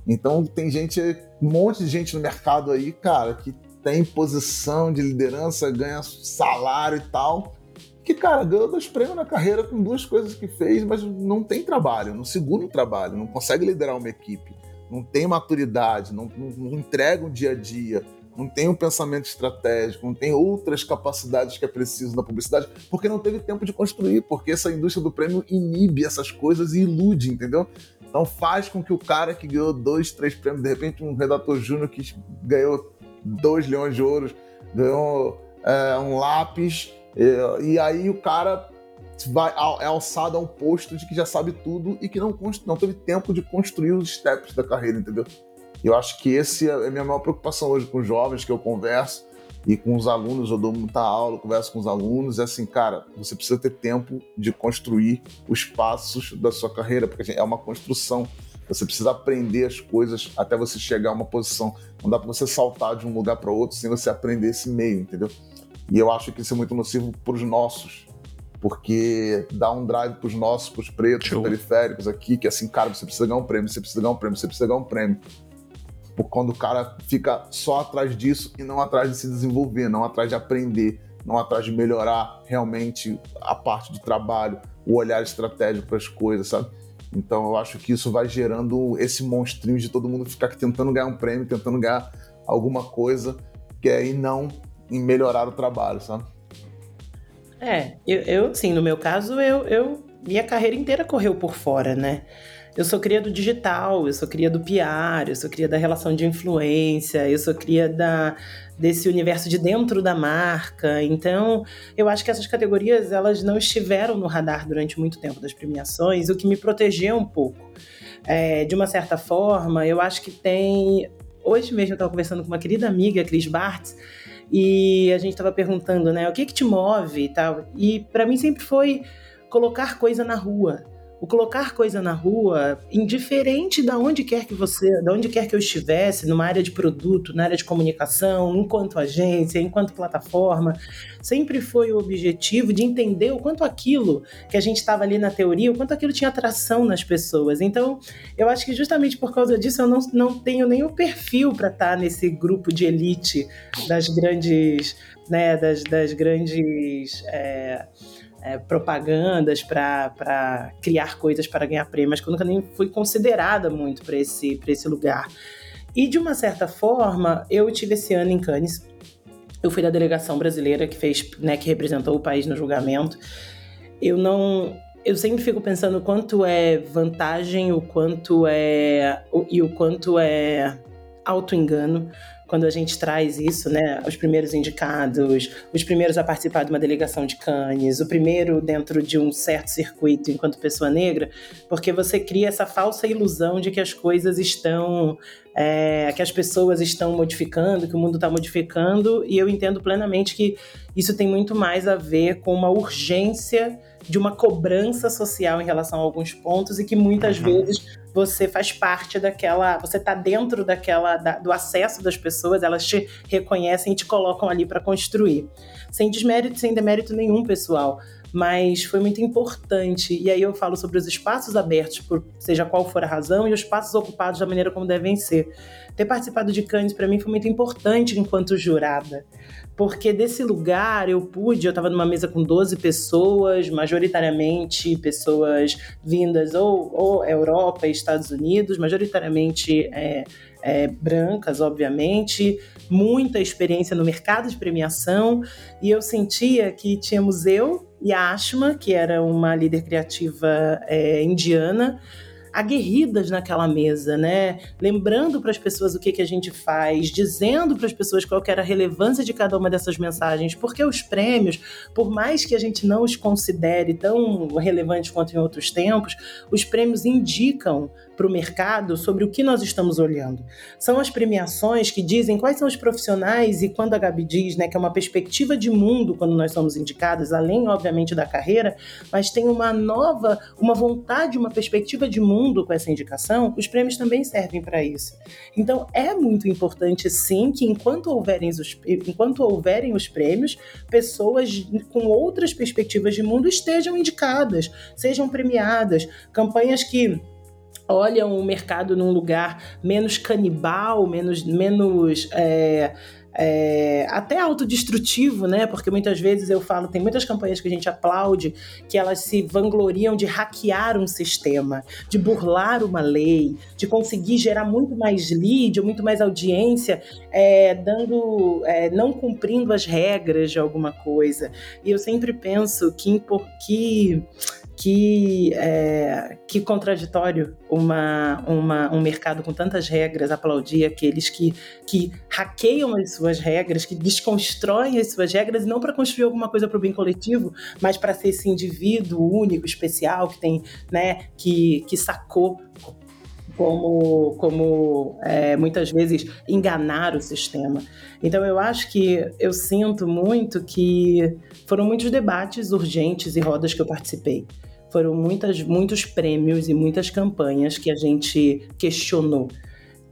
Então tem gente, um monte de gente no mercado aí, cara, que tem posição de liderança, ganha salário e tal, que, cara, ganhou dois prêmios na carreira com duas coisas que fez, mas não tem trabalho, não segura o trabalho, não consegue liderar uma equipe, não tem maturidade, não, não, não entrega o dia a dia, não tem um pensamento estratégico, não tem outras capacidades que é preciso na publicidade, porque não teve tempo de construir, porque essa indústria do prêmio inibe essas coisas e ilude, entendeu? Então faz com que o cara que ganhou dois, três prêmios, de repente um redator júnior que ganhou dois leões de ouro, ganhou é, um lápis, e, e, aí o cara vai, é alçado a um posto de que já sabe tudo e que não, não teve tempo de construir os steps da carreira, entendeu? Eu acho que esse é a minha maior preocupação hoje com os jovens que eu converso e com os alunos, eu dou muita aula, converso com os alunos, é assim, cara, você precisa ter tempo de construir os passos da sua carreira, porque é uma construção. Você precisa aprender as coisas até você chegar a uma posição. Não dá para você saltar de um lugar para outro sem você aprender esse meio, entendeu? E eu acho que isso é muito nocivo para os nossos, porque dá um drive para os nossos, para os pretos, periféricos aqui, que é assim, cara, você precisa ganhar um prêmio, você precisa ganhar um prêmio, você precisa ganhar um prêmio por quando o cara fica só atrás disso e não atrás de se desenvolver, não atrás de aprender, não atrás de melhorar realmente a parte de trabalho, o olhar estratégico para as coisas, sabe? Então eu acho que isso vai gerando esse monstrinho de todo mundo ficar tentando ganhar um prêmio, tentando ganhar alguma coisa, que é e não em melhorar o trabalho, sabe? É, eu, eu sim, no meu caso, eu, eu minha carreira inteira correu por fora, né? Eu sou cria do digital, eu sou cria do PR, eu sou cria da relação de influência, eu sou cria da, desse universo de dentro da marca. Então, eu acho que essas categorias elas não estiveram no radar durante muito tempo das premiações, o que me protegeu um pouco. É, de uma certa forma, eu acho que tem. Hoje mesmo eu estava conversando com uma querida amiga, Cris Bartz, e a gente estava perguntando, né, o que que te move e tal. E para mim sempre foi colocar coisa na rua, o colocar coisa na rua, indiferente de onde quer que você, de onde quer que eu estivesse, numa área de produto, na área de comunicação, enquanto agência, enquanto plataforma, sempre foi o objetivo de entender o quanto aquilo que a gente estava ali na teoria, o quanto aquilo tinha atração nas pessoas. Então, eu acho que justamente por causa disso eu não, não tenho nenhum perfil para estar tá nesse grupo de elite das grandes, né, das, das grandes. É, é, propagandas para criar coisas para ganhar prêmio, mas que eu nunca nem fui considerada muito para esse, esse lugar. E de uma certa forma, eu tive esse ano em Cannes. Eu fui da delegação brasileira que fez, né, que representou o país no julgamento. Eu não, eu sempre fico pensando o quanto é vantagem, o quanto é e o quanto é auto engano quando a gente traz isso, né? Os primeiros indicados, os primeiros a participar de uma delegação de Cannes, o primeiro dentro de um certo circuito enquanto pessoa negra, porque você cria essa falsa ilusão de que as coisas estão. É, que as pessoas estão modificando, que o mundo está modificando, e eu entendo plenamente que isso tem muito mais a ver com uma urgência de uma cobrança social em relação a alguns pontos e que muitas uhum. vezes você faz parte daquela, você está dentro daquela da, do acesso das pessoas, elas te reconhecem e te colocam ali para construir. Sem desmérito, sem demérito nenhum, pessoal, mas foi muito importante. E aí eu falo sobre os espaços abertos, por seja qual for a razão, e os espaços ocupados da maneira como devem ser. Ter participado de Cannes para mim foi muito importante enquanto jurada. Porque desse lugar eu pude, eu estava numa mesa com 12 pessoas, majoritariamente pessoas vindas ou, ou Europa e Estados Unidos, majoritariamente é, é, brancas, obviamente, muita experiência no mercado de premiação, e eu sentia que tínhamos eu e a Ashma, que era uma líder criativa é, indiana, aguerridas naquela mesa, né? Lembrando para as pessoas o que, que a gente faz, dizendo para as pessoas qual era a relevância de cada uma dessas mensagens, porque os prêmios, por mais que a gente não os considere tão relevantes quanto em outros tempos, os prêmios indicam para o mercado sobre o que nós estamos olhando. São as premiações que dizem quais são os profissionais, e quando a Gabi diz né, que é uma perspectiva de mundo quando nós somos indicados, além, obviamente, da carreira, mas tem uma nova, uma vontade, uma perspectiva de mundo com essa indicação, os prêmios também servem para isso. Então, é muito importante, sim, que enquanto houverem os, enquanto houverem os prêmios, pessoas com outras perspectivas de mundo estejam indicadas, sejam premiadas, campanhas que olham o mercado num lugar menos canibal, menos, menos é, é, até autodestrutivo, né? Porque muitas vezes eu falo, tem muitas campanhas que a gente aplaude que elas se vangloriam de hackear um sistema, de burlar uma lei, de conseguir gerar muito mais lead, muito mais audiência, é, dando, é, não cumprindo as regras de alguma coisa. E eu sempre penso que, que que, é, que contraditório uma, uma, um mercado com tantas regras aplaudir aqueles que, que hackeiam as suas regras, que desconstroem as suas regras, não para construir alguma coisa para o bem coletivo, mas para ser esse indivíduo único, especial, que tem, né, que, que sacou como, como é, muitas vezes enganar o sistema. Então eu acho que eu sinto muito que foram muitos debates urgentes e rodas que eu participei. Foram muitas, muitos prêmios e muitas campanhas que a gente questionou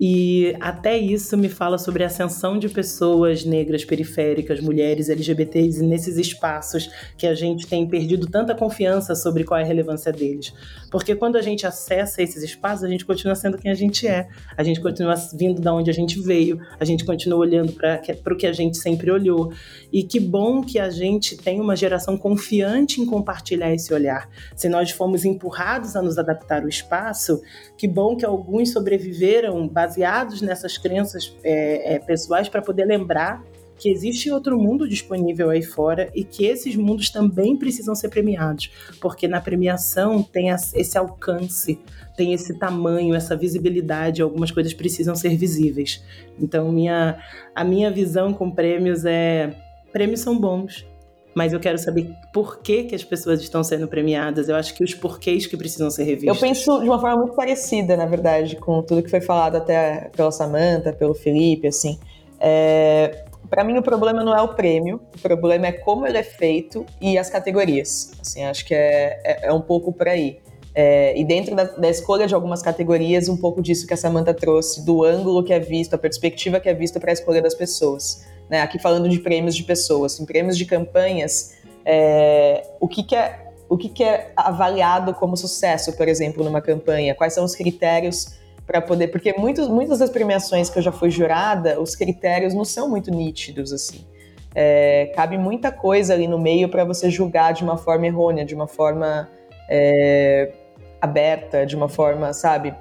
e até isso me fala sobre a ascensão de pessoas negras periféricas, mulheres, LGBTs nesses espaços que a gente tem perdido tanta confiança sobre qual é a relevância deles. Porque quando a gente acessa esses espaços, a gente continua sendo quem a gente é. A gente continua vindo da onde a gente veio, a gente continua olhando para o que a gente sempre olhou. E que bom que a gente tem uma geração confiante em compartilhar esse olhar. Se nós fomos empurrados a nos adaptar ao espaço, que bom que alguns sobreviveram baseados nessas crenças é, é, pessoais para poder lembrar que existe outro mundo disponível aí fora e que esses mundos também precisam ser premiados, porque na premiação tem esse alcance, tem esse tamanho, essa visibilidade, algumas coisas precisam ser visíveis. Então minha, a minha visão com prêmios é prêmios são bons, mas eu quero saber por que, que as pessoas estão sendo premiadas. Eu acho que os porquês que precisam ser revistos. Eu penso de uma forma muito parecida, na verdade, com tudo que foi falado até pela Samantha, pelo Felipe, assim. É, para mim o problema não é o prêmio, o problema é como ele é feito e as categorias. Assim, acho que é, é, é um pouco por aí. É, e dentro da, da, escolha de algumas categorias, um pouco disso que a Samantha trouxe, do ângulo que é visto, a perspectiva que é vista para a escolha das pessoas né, aqui falando de prêmios de pessoas, em prêmios de campanhas, é, o, que, que, é, o que, que é avaliado como sucesso, por exemplo, numa campanha? Quais são os critérios para poder. Porque muitos, muitas das premiações que eu já fui jurada, os critérios não são muito nítidos, assim. é, cabe muita coisa ali no meio para você julgar de uma forma errônea, de uma forma é, aberta, de uma forma, sabe,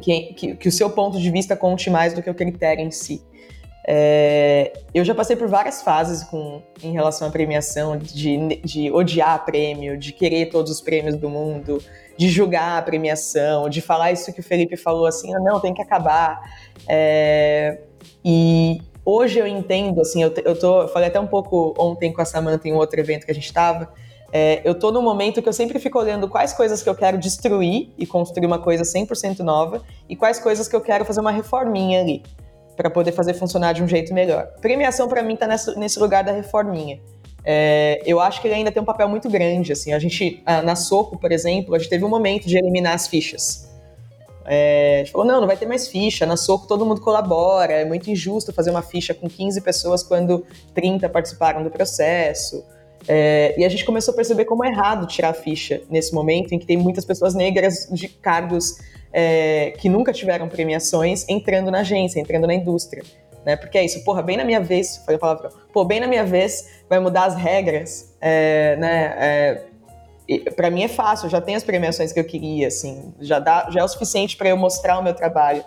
que, que, que, o seu ponto de vista conte mais do que o critério em si. É, eu já passei por várias fases com, em relação à premiação, de, de odiar prêmio, de querer todos os prêmios do mundo, de julgar a premiação, de falar isso que o Felipe falou assim, ah, não, tem que acabar. É, e hoje eu entendo, assim, eu, eu, tô, eu falei até um pouco ontem com a Samantha em outro evento que a gente estava, é, eu tô num momento que eu sempre fico olhando quais coisas que eu quero destruir e construir uma coisa 100% nova e quais coisas que eu quero fazer uma reforminha ali para poder fazer funcionar de um jeito melhor. Premiação para mim tá nesse, nesse lugar da reforminha. É, eu acho que ele ainda tem um papel muito grande, assim, a gente, na Soco, por exemplo, a gente teve um momento de eliminar as fichas. É, a gente falou, não, não vai ter mais ficha, na Soco todo mundo colabora, é muito injusto fazer uma ficha com 15 pessoas quando 30 participaram do processo. É, e a gente começou a perceber como é errado tirar a ficha nesse momento em que tem muitas pessoas negras de cargos é, que nunca tiveram premiações entrando na agência, entrando na indústria. Né? Porque é isso, porra, bem na minha vez, foi a palavra, pô, bem na minha vez vai mudar as regras, é, né? É, para mim é fácil, já tenho as premiações que eu queria, assim, já, dá, já é o suficiente para eu mostrar o meu trabalho.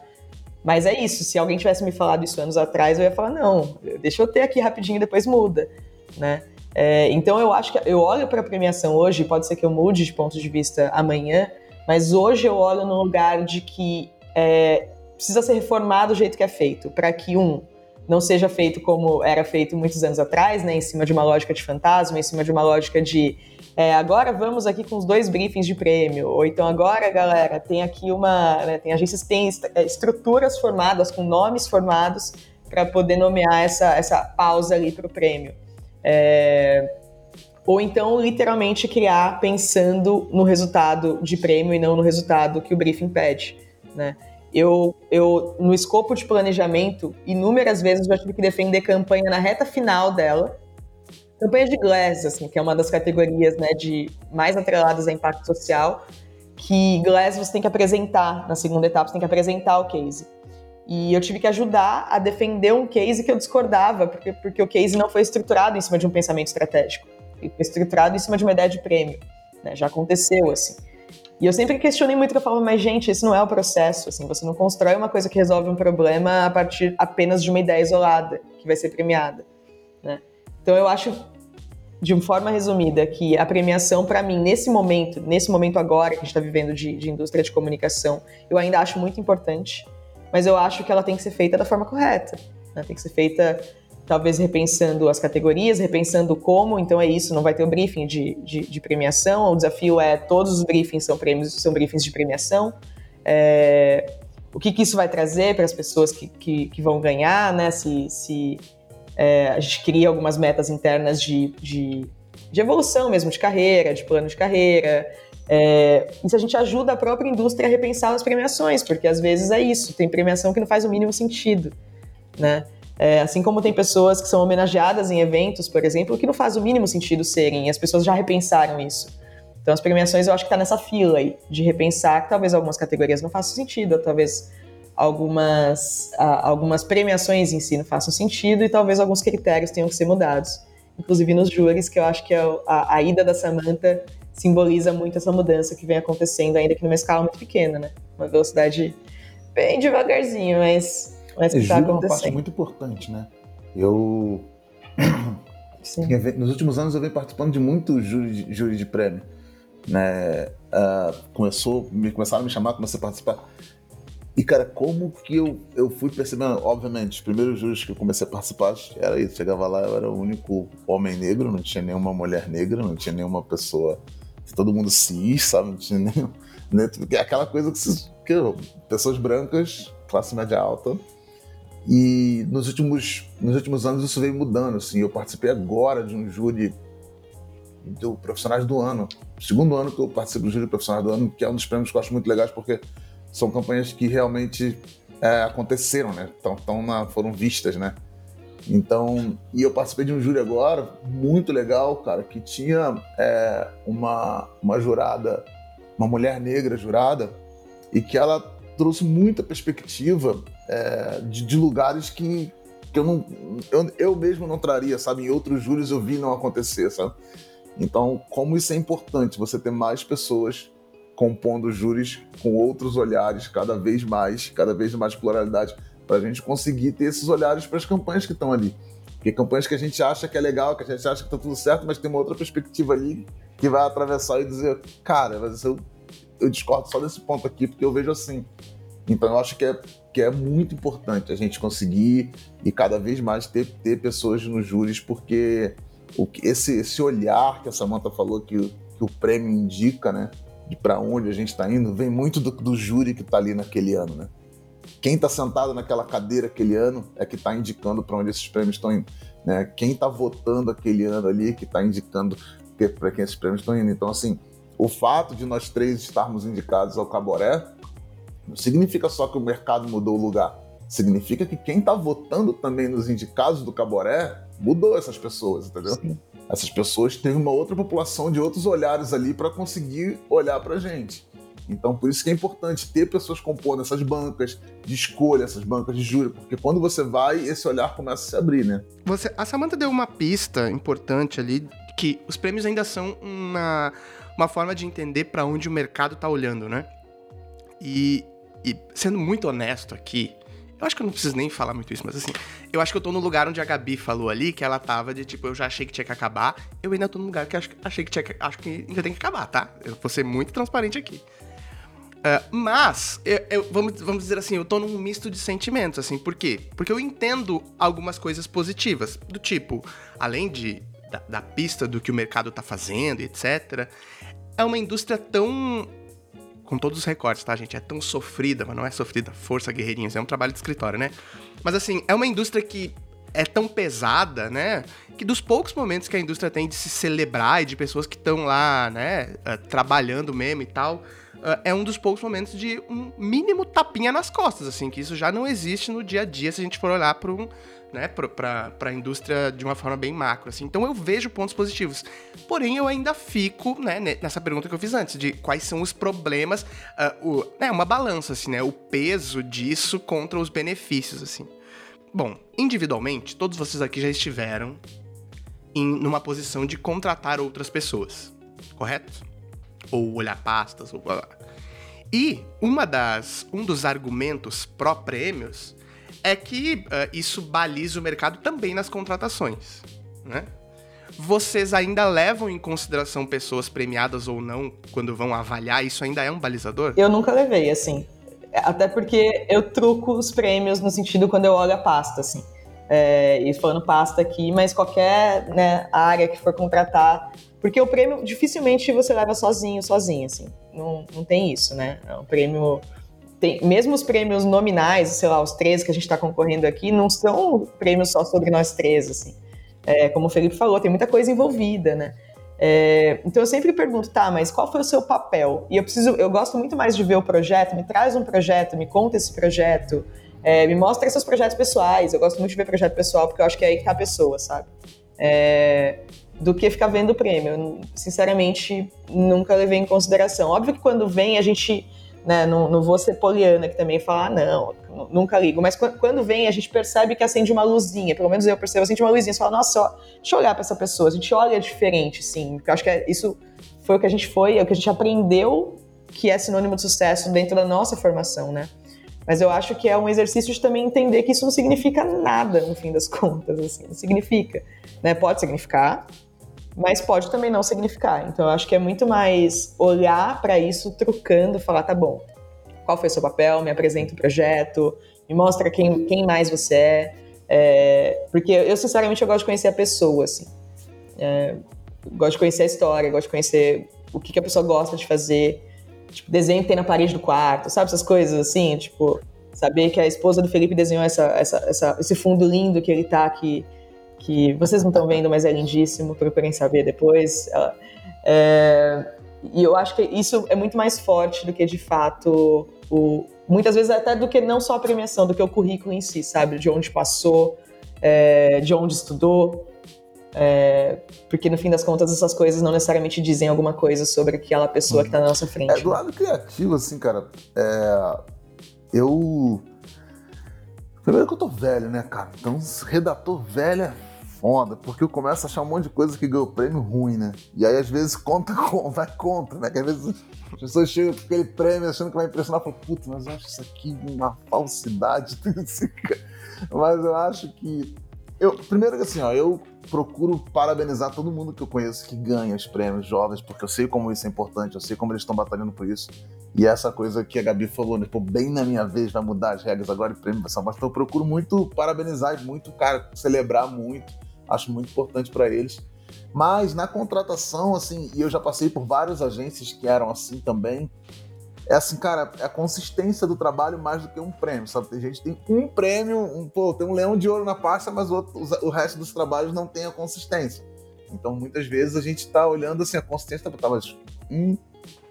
Mas é isso, se alguém tivesse me falado isso anos atrás, eu ia falar, não, deixa eu ter aqui rapidinho, depois muda, né? É, então eu acho que eu olho para a premiação hoje, pode ser que eu mude de ponto de vista amanhã, mas hoje eu olho no lugar de que é, precisa ser reformado o jeito que é feito, para que um não seja feito como era feito muitos anos atrás, né, em cima de uma lógica de fantasma, em cima de uma lógica de é, agora vamos aqui com os dois briefings de prêmio, ou então agora, galera, tem aqui uma, né, tem agências tem é, estruturas formadas com nomes formados para poder nomear essa, essa pausa ali para o prêmio. É, ou então literalmente criar pensando no resultado de prêmio e não no resultado que o briefing pede, né? Eu, eu, no escopo de planejamento, inúmeras vezes eu já tive que defender campanha na reta final dela. Campanha de Glass, assim, que é uma das categorias né, de mais atreladas a impacto social, que Glass você tem que apresentar, na segunda etapa, você tem que apresentar o case. E eu tive que ajudar a defender um case que eu discordava, porque, porque o case não foi estruturado em cima de um pensamento estratégico. Foi estruturado em cima de uma ideia de prêmio. Né? Já aconteceu, assim. E eu sempre questionei muito que eu falava, mas gente, esse não é o processo, assim, você não constrói uma coisa que resolve um problema a partir apenas de uma ideia isolada que vai ser premiada, né? Então eu acho, de uma forma resumida, que a premiação para mim nesse momento, nesse momento agora que a gente está vivendo de, de indústria de comunicação, eu ainda acho muito importante, mas eu acho que ela tem que ser feita da forma correta, né? Tem que ser feita talvez repensando as categorias, repensando como, então é isso, não vai ter o briefing de, de, de premiação, o desafio é todos os briefings são prêmios, são briefings de premiação, é, o que, que, isso vai trazer para as pessoas que, que, que, vão ganhar, né, se, se é, a gente cria algumas metas internas de, de, de, evolução mesmo, de carreira, de plano de carreira, é, se a gente ajuda a própria indústria a repensar as premiações, porque às vezes é isso, tem premiação que não faz o mínimo sentido, né, é, assim como tem pessoas que são homenageadas em eventos, por exemplo, que não faz o mínimo sentido serem, e as pessoas já repensaram isso. Então, as premiações eu acho que está nessa fila aí, de repensar que talvez algumas categorias não façam sentido, talvez algumas, algumas premiações em si não façam sentido, e talvez alguns critérios tenham que ser mudados. Inclusive nos júris, que eu acho que é a, a ida da Samantha simboliza muito essa mudança que vem acontecendo, ainda que numa escala muito pequena, né? Uma velocidade bem devagarzinho, mas mas que tá é uma parte muito importante, né? Eu. Nos últimos anos eu venho participando de muitos júri, júri de prêmio. Né? Uh, começou, me começaram a me chamar, comecei a participar. E, cara, como que eu, eu fui percebendo? Obviamente, os primeiros júris que eu comecei a participar era isso. Chegava lá, eu era o único homem negro, não tinha nenhuma mulher negra, não tinha nenhuma pessoa. Todo mundo cis, sabe? Não tinha nenhum. Né? Aquela coisa que, que pessoas brancas, classe média alta, e nos últimos, nos últimos anos isso veio mudando. Assim. Eu participei agora de um júri do Profissionais do Ano. Segundo ano que eu participo do júri Profissionais do Ano, que é um dos prêmios que eu acho muito legais, porque são campanhas que realmente é, aconteceram, né? Tão, tão na, foram vistas, né? Então, e eu participei de um júri agora, muito legal, cara, que tinha é, uma, uma jurada, uma mulher negra jurada, e que ela trouxe muita perspectiva é, de, de, lugares que, que eu não. Eu, eu mesmo não traria, sabe? Em outros júris eu vi não acontecer, sabe? Então, como isso é importante, você ter mais pessoas compondo júris com outros olhares, cada vez mais, cada vez mais pluralidade, para a gente conseguir ter esses olhares para as campanhas que estão ali. Porque campanhas que a gente acha que é legal, que a gente acha que está tudo certo, mas tem uma outra perspectiva ali que vai atravessar e dizer, cara, mas eu, eu discordo só desse ponto aqui, porque eu vejo assim. Então eu acho que é, que é muito importante a gente conseguir e cada vez mais ter, ter pessoas nos júris, porque o, esse, esse olhar que a Samantha falou que, que o prêmio indica, né? De para onde a gente está indo, vem muito do, do júri que está ali naquele ano, né? Quem está sentado naquela cadeira aquele ano é que está indicando para onde esses prêmios estão indo. Né? Quem está votando aquele ano ali que está indicando para quem esses prêmios estão indo. Então, assim, o fato de nós três estarmos indicados ao Caboré não significa só que o mercado mudou o lugar. Significa que quem está votando também nos indicados do Caboré mudou essas pessoas, entendeu? Sim. Essas pessoas têm uma outra população de outros olhares ali para conseguir olhar para gente. Então, por isso que é importante ter pessoas compondo essas bancas de escolha, essas bancas de júri, porque quando você vai, esse olhar começa a se abrir, né? Você, a Samantha deu uma pista importante ali, que os prêmios ainda são uma, uma forma de entender para onde o mercado está olhando, né? E, e sendo muito honesto aqui, eu acho que eu não preciso nem falar muito isso, mas assim, eu acho que eu tô no lugar onde a Gabi falou ali, que ela tava de tipo, eu já achei que tinha que acabar. Eu ainda tô no lugar que achei que tinha que. Acho que ainda tem que acabar, tá? Eu vou ser muito transparente aqui. Uh, mas, eu, eu, vamos, vamos dizer assim, eu tô num misto de sentimentos, assim, por quê? Porque eu entendo algumas coisas positivas, do tipo, além de da, da pista do que o mercado tá fazendo, etc., é uma indústria tão com todos os recortes, tá, gente? É tão sofrida, mas não é sofrida, força guerreirinhos, é um trabalho de escritório, né? Mas assim, é uma indústria que é tão pesada, né? Que dos poucos momentos que a indústria tem de se celebrar e de pessoas que estão lá, né, uh, trabalhando mesmo e tal, é um dos poucos momentos de um mínimo tapinha nas costas, assim, que isso já não existe no dia a dia se a gente for olhar para um né, a indústria de uma forma bem macro. Assim. Então eu vejo pontos positivos. Porém, eu ainda fico né, nessa pergunta que eu fiz antes, de quais são os problemas, uh, o, né, uma balança, assim, né, o peso disso contra os benefícios. assim. Bom, individualmente, todos vocês aqui já estiveram em numa posição de contratar outras pessoas, correto? Ou olhar pastas, ou blá blá. E uma das, um dos argumentos pró-prêmios é que uh, isso baliza o mercado também nas contratações, né? Vocês ainda levam em consideração pessoas premiadas ou não quando vão avaliar? Isso ainda é um balizador? Eu nunca levei, assim. Até porque eu truco os prêmios no sentido quando eu olho a pasta, assim. É, e falando pasta aqui, mas qualquer né, área que for contratar. Porque o prêmio dificilmente você leva sozinho, sozinho, assim. Não, não tem isso, né? É um prêmio tem, mesmo os prêmios nominais, sei lá, os três que a gente está concorrendo aqui, não são prêmios só sobre nós três, assim. É, como o Felipe falou, tem muita coisa envolvida, né? É, então eu sempre pergunto, tá, mas qual foi o seu papel? E eu preciso, eu gosto muito mais de ver o projeto, me traz um projeto, me conta esse projeto, é, me mostra seus projetos pessoais. Eu gosto muito de ver projeto pessoal porque eu acho que é aí que tá a pessoa, sabe? É, do que ficar vendo o prêmio. Eu, sinceramente, nunca levei em consideração. Óbvio que quando vem a gente né? Não, não vou ser poliana que também falar, ah, não, nunca ligo. Mas quando vem, a gente percebe que acende uma luzinha, pelo menos eu percebo, acende uma luzinha, você fala, nossa, ó, deixa eu olhar para essa pessoa, a gente olha diferente, sim. Porque eu acho que é, isso foi o que a gente foi, é o que a gente aprendeu que é sinônimo de sucesso dentro da nossa formação, né? Mas eu acho que é um exercício de também entender que isso não significa nada, no fim das contas, assim, não significa, né? Pode significar, mas pode também não significar. Então eu acho que é muito mais olhar para isso trocando, falar, tá bom, qual foi seu papel, me apresenta o projeto, me mostra quem, quem mais você é, é porque eu sinceramente eu gosto de conhecer a pessoa, assim, é, gosto de conhecer a história, gosto de conhecer o que, que a pessoa gosta de fazer, tipo, desenho que tem na parede do quarto, sabe essas coisas assim, tipo, saber que a esposa do Felipe desenhou essa, essa, essa, esse fundo lindo que ele tá aqui que vocês não estão vendo, mas é lindíssimo, procurem saber depois. É, e eu acho que isso é muito mais forte do que, de fato, o, muitas vezes até do que não só a premiação, do que o currículo em si, sabe? De onde passou, é, de onde estudou. É, porque no fim das contas essas coisas não necessariamente dizem alguma coisa sobre aquela pessoa que está na nossa frente. É, do lado criativo, assim, cara, é, eu Primeiro que eu tô velho, né, cara? Então, redator velho é foda, porque eu começo a achar um monte de coisa que ganhou prêmio ruim, né? E aí, às vezes, conta, vai contra, né? Que às vezes as pessoas chegam com aquele prêmio achando que vai impressionar, falam, puta, mas eu acho isso aqui uma falsidade. mas eu acho que. Eu, primeiro que assim, ó, eu procuro parabenizar todo mundo que eu conheço que ganha os prêmios jovens, porque eu sei como isso é importante, eu sei como eles estão batalhando por isso. E essa coisa que a Gabi falou, né? Pô, bem na minha vez vai mudar as regras agora e prêmio vai ser Então eu procuro muito parabenizar, muito, cara, celebrar muito. Acho muito importante para eles. Mas na contratação, assim, e eu já passei por várias agências que eram assim também, é assim, cara, é a consistência do trabalho mais do que um prêmio, sabe? Tem gente que tem um prêmio, um, pô, tem um leão de ouro na pasta, mas o, o resto dos trabalhos não tem a consistência. Então, muitas vezes a gente tá olhando assim, a consistência, tá, mas um,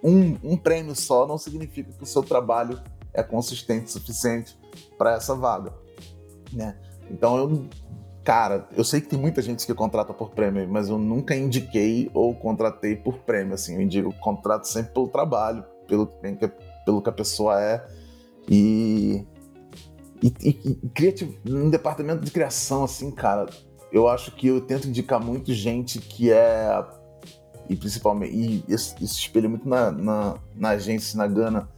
um, um prêmio só não significa que o seu trabalho é consistente o suficiente para essa vaga, né? Então, eu Cara, eu sei que tem muita gente que contrata por prêmio, mas eu nunca indiquei ou contratei por prêmio, assim. Eu indico, contrato sempre pelo trabalho, pelo, pelo que a pessoa é. E, e, e, e criativo, no departamento de criação, assim, cara, eu acho que eu tento indicar muito gente que é. E principalmente. E isso, isso espelha muito na, na, na agência, na Gana.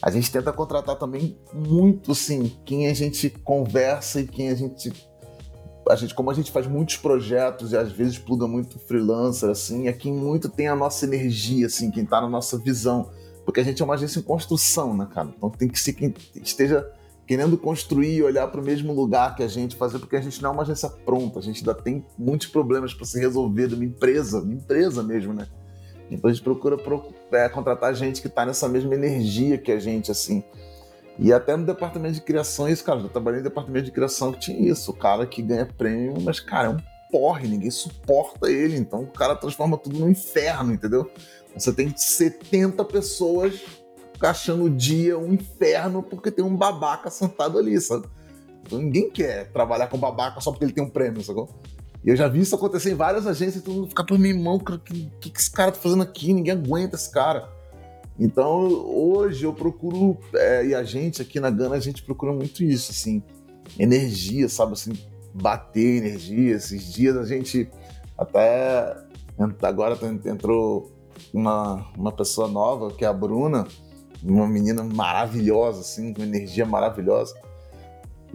A gente tenta contratar também muito, assim, quem a gente conversa e quem a gente a gente, como a gente faz muitos projetos e às vezes pluga muito freelancer, assim, é quem muito tem a nossa energia, assim, quem tá na nossa visão. Porque a gente é uma agência em construção, né, cara? Então tem que ser quem esteja querendo construir e olhar para o mesmo lugar que a gente fazer, porque a gente não é uma agência pronta, a gente ainda tem muitos problemas para se resolver de uma empresa, uma empresa mesmo, né? Então a gente procura é, contratar gente que está nessa mesma energia que a gente, assim. E até no departamento de criação, isso, cara, eu trabalhei no departamento de criação que tinha isso, o cara que ganha prêmio, mas, cara, é um porre, ninguém suporta ele, então o cara transforma tudo no inferno, entendeu? Você tem 70 pessoas achando o dia um inferno porque tem um babaca sentado ali, sabe? Então ninguém quer trabalhar com babaca só porque ele tem um prêmio, sacou? E eu já vi isso acontecer em várias agências, todo mundo fica por minha mão, o que, que, que esse cara tá fazendo aqui? Ninguém aguenta esse cara. Então, hoje eu procuro, é, e a gente aqui na Gana, a gente procura muito isso, assim, energia, sabe, assim, bater energia. Esses dias a gente até, agora entrou uma, uma pessoa nova, que é a Bruna, uma menina maravilhosa, assim, com energia maravilhosa.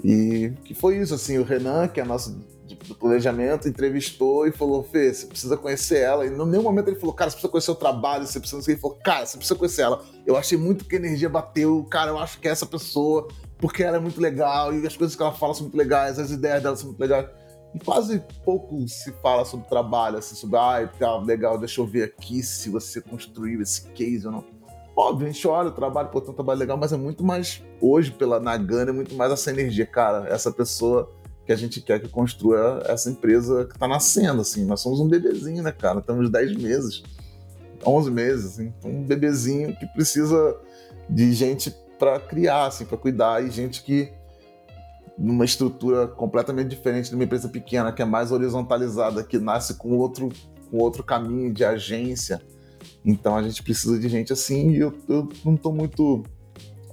E que foi isso, assim, o Renan, que é nosso do planejamento, entrevistou e falou: Fê, você precisa conhecer ela. E em nenhum momento ele falou: Cara, você precisa conhecer o trabalho, você precisa. Ele falou: Cara, você precisa conhecer ela. Eu achei muito que a energia bateu, cara, eu acho que é essa pessoa, porque ela é muito legal e as coisas que ela fala são muito legais, as ideias dela são muito legais. E quase pouco se fala sobre trabalho, assim, sobre, ah, tá legal, deixa eu ver aqui se você construiu esse case ou não. Óbvio, a gente olha o trabalho, pô, tem um trabalho legal, mas é muito mais, hoje, pela Nagana, é muito mais essa energia, cara, essa pessoa que a gente quer que construa essa empresa que está nascendo, assim. Nós somos um bebezinho, né, cara? Temos 10 meses, 11 meses, assim. Então, um bebezinho que precisa de gente para criar, assim, para cuidar e gente que numa estrutura completamente diferente de uma empresa pequena, que é mais horizontalizada, que nasce com outro, com outro caminho de agência. Então a gente precisa de gente assim e eu, eu não estou muito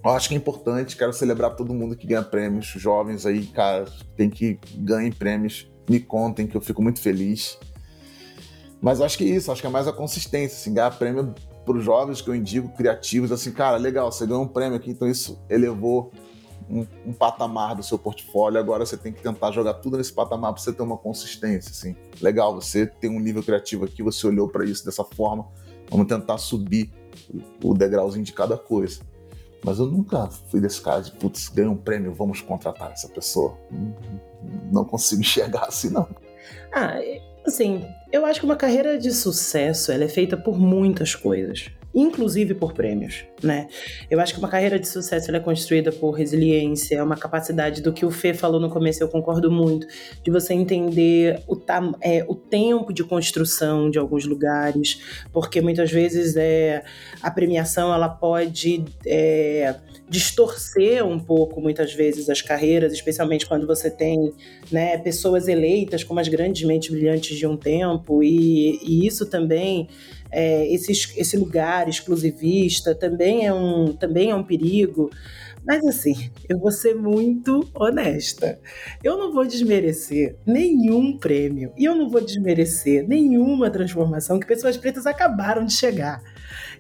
eu acho que é importante, quero celebrar todo mundo que ganha prêmios, jovens aí, cara, tem que ganhar prêmios, me contem que eu fico muito feliz. Mas acho que é isso, acho que é mais a consistência, assim, ganhar prêmio para os jovens que eu indico, criativos, assim, cara, legal, você ganhou um prêmio aqui, então isso elevou um, um, patamar do seu portfólio, agora você tem que tentar jogar tudo nesse patamar para você ter uma consistência, assim. Legal, você tem um nível criativo aqui, você olhou para isso dessa forma, vamos tentar subir o degrauzinho de cada coisa. Mas eu nunca fui desse cara de, putz, ganhei um prêmio, vamos contratar essa pessoa. Não consigo enxergar assim, não. Ah, assim, eu acho que uma carreira de sucesso ela é feita por muitas coisas inclusive por prêmios, né? Eu acho que uma carreira de sucesso é construída por resiliência, é uma capacidade do que o Fê falou no começo, eu concordo muito, de você entender o, é, o tempo de construção de alguns lugares, porque muitas vezes é, a premiação ela pode é, distorcer um pouco, muitas vezes, as carreiras, especialmente quando você tem né, pessoas eleitas como as grandes mentes brilhantes de um tempo, e, e isso também é, esse, esse lugar exclusivista também é um, também é um perigo. Mas assim, eu vou ser muito honesta. Eu não vou desmerecer nenhum prêmio e eu não vou desmerecer nenhuma transformação que pessoas pretas acabaram de chegar.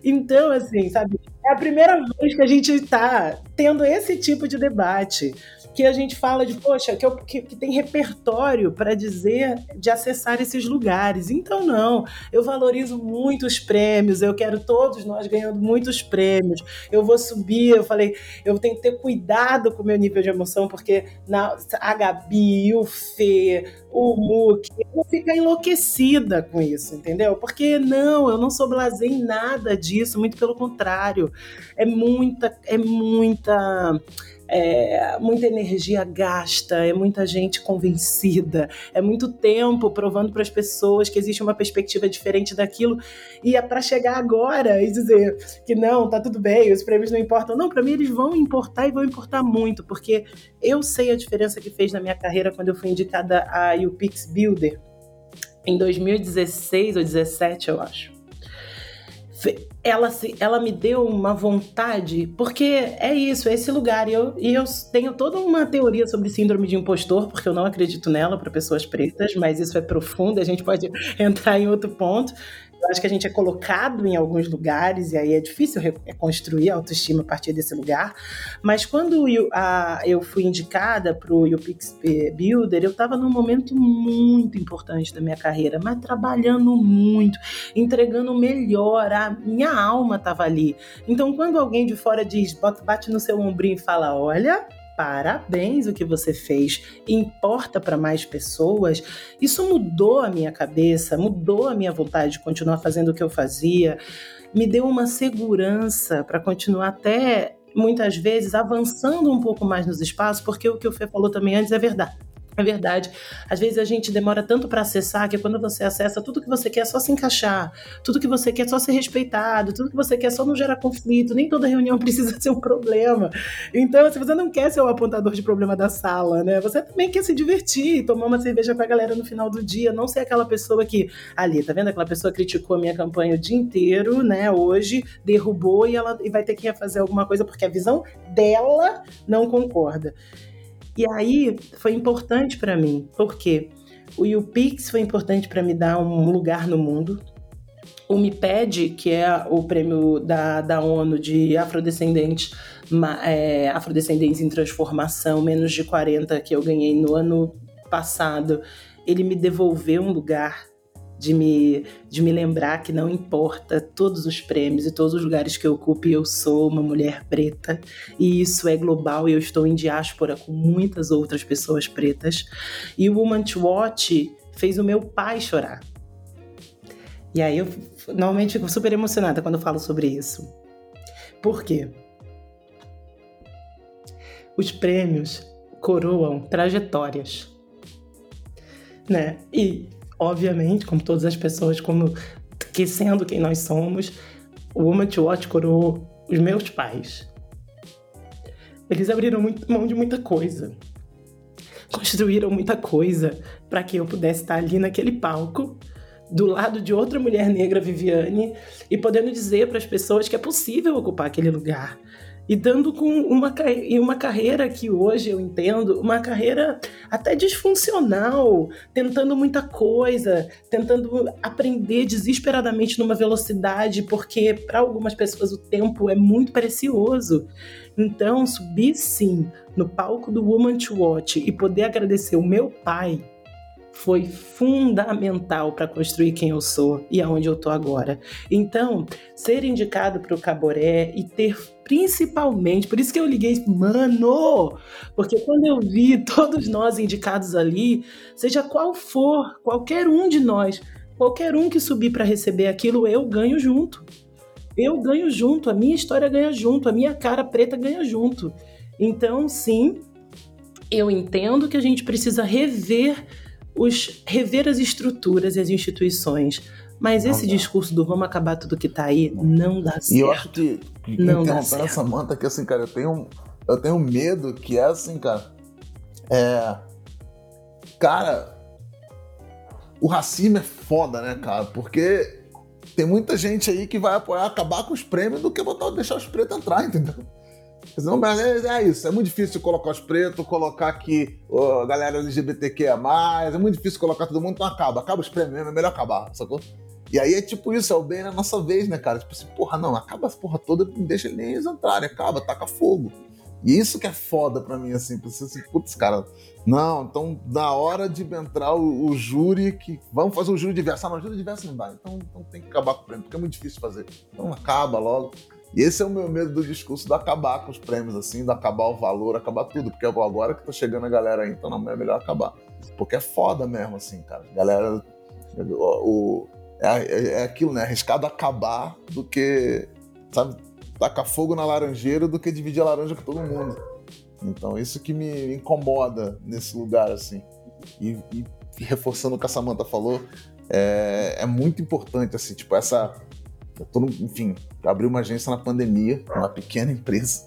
Então, assim, sabe, é a primeira vez que a gente está tendo esse tipo de debate que a gente fala de, poxa, que, eu, que, que tem repertório para dizer de acessar esses lugares. Então, não, eu valorizo muito os prêmios, eu quero todos nós ganhando muitos prêmios. Eu vou subir, eu falei, eu tenho que ter cuidado com o meu nível de emoção, porque na, a Gabi, o Fê, o Muk, eu ficar enlouquecida com isso, entendeu? Porque não, eu não sou blasé em nada disso, muito pelo contrário. É muita, é muita é muita energia gasta, é muita gente convencida, é muito tempo provando para as pessoas que existe uma perspectiva diferente daquilo. E é para chegar agora e dizer que não, tá tudo bem, os prêmios não importam. Não, para mim eles vão importar e vão importar muito, porque eu sei a diferença que fez na minha carreira quando eu fui indicada a UPix Builder em 2016 ou 2017, eu acho ela, ela me deu uma vontade, porque é isso, é esse lugar. E eu, e eu tenho toda uma teoria sobre síndrome de impostor, porque eu não acredito nela para pessoas pretas, mas isso é profundo, a gente pode entrar em outro ponto. Eu acho que a gente é colocado em alguns lugares e aí é difícil reconstruir a autoestima a partir desse lugar. Mas quando eu, a, eu fui indicada para o UPix Builder, eu estava num momento muito importante da minha carreira, mas trabalhando muito, entregando melhor, a minha alma estava ali. Então, quando alguém de fora diz, bate no seu ombrinho e fala: Olha, parabéns o que você fez, importa para mais pessoas. Isso mudou a minha cabeça, mudou a minha vontade de continuar fazendo o que eu fazia, me deu uma segurança para continuar até muitas vezes avançando um pouco mais nos espaços, porque o que o Fê falou também antes é verdade. É verdade. Às vezes a gente demora tanto para acessar que quando você acessa, tudo que você quer é só se encaixar, tudo que você quer é só ser respeitado, tudo que você quer é só não gerar conflito, nem toda reunião precisa ser um problema. Então, se você não quer ser o apontador de problema da sala, né? Você também quer se divertir, tomar uma cerveja com a galera no final do dia, não ser aquela pessoa que ali, tá vendo? Aquela pessoa criticou a minha campanha o dia inteiro, né? Hoje derrubou e ela e vai ter que fazer alguma coisa porque a visão dela não concorda. E aí foi importante para mim, porque o UPix foi importante para me dar um lugar no mundo. O MIPED, que é o prêmio da, da ONU de afrodescendentes, é, afrodescendentes em transformação, menos de 40, que eu ganhei no ano passado, ele me devolveu um lugar de me, de me lembrar que não importa todos os prêmios e todos os lugares que eu ocupe, eu sou uma mulher preta e isso é global e eu estou em diáspora com muitas outras pessoas pretas. E o Woman to Watch fez o meu pai chorar. E aí eu normalmente fico super emocionada quando eu falo sobre isso. Por quê? Os prêmios coroam trajetórias. Né? E obviamente, como todas as pessoas, como que sendo quem nós somos, o Woman to Watch coroou os meus pais. Eles abriram muito, mão de muita coisa. Construíram muita coisa para que eu pudesse estar ali naquele palco, do lado de outra mulher negra, Viviane, e podendo dizer para as pessoas que é possível ocupar aquele lugar e dando com uma, uma carreira que hoje eu entendo, uma carreira até disfuncional, tentando muita coisa, tentando aprender desesperadamente numa velocidade, porque para algumas pessoas o tempo é muito precioso. Então, subir sim no palco do Woman to Watch e poder agradecer o meu pai foi fundamental para construir quem eu sou e aonde eu tô agora. Então, ser indicado para o Caboré e ter principalmente, por isso que eu liguei, mano, porque quando eu vi todos nós indicados ali, seja qual for, qualquer um de nós, qualquer um que subir para receber aquilo, eu ganho junto. Eu ganho junto, a minha história ganha junto, a minha cara preta ganha junto. Então, sim, eu entendo que a gente precisa rever os rever as estruturas e as instituições. Mas esse discurso do vamos acabar tudo que tá aí não dá certo. E eu acho que, que não essa manta que assim, cara, eu tenho, eu tenho medo que é assim, cara. É. Cara, o racismo é foda, né, cara? Porque tem muita gente aí que vai apoiar acabar com os prêmios do que botar, deixar os pretos entrar, entendeu? Não, mas é, é, isso, é muito difícil colocar os pretos, colocar aqui oh, a galera LGBTQ a mais, é muito difícil colocar todo mundo, então acaba, acaba os prêmios mesmo, é melhor acabar, sacou? E aí é tipo isso, é o bem na nossa vez, né, cara? Tipo assim, porra, não, acaba essa porra toda, não deixa eles entrarem, acaba, taca fogo. E isso que é foda pra mim, assim, pra você assim, putz, cara, não, então na hora de entrar o, o, júri, que vamos fazer o júri diverso. Ah, não, o júri diverso não dá, então, então tem que acabar com o prêmio, porque é muito difícil fazer. Então acaba logo. E esse é o meu medo do discurso, de acabar com os prêmios, assim, de acabar o valor, acabar tudo. Porque agora que tá chegando a galera aí, então não é melhor acabar. Porque é foda mesmo, assim, cara. Galera, o é, é, é, aquilo, né? Arriscado acabar do que, sabe, tacar fogo na laranjeira do que dividir a laranja com todo mundo. Então, isso que me incomoda nesse lugar, assim. E, e reforçando o que a Samanta falou, é, é muito importante, assim, tipo, essa Tô, enfim, abri uma agência na pandemia, uma pequena empresa,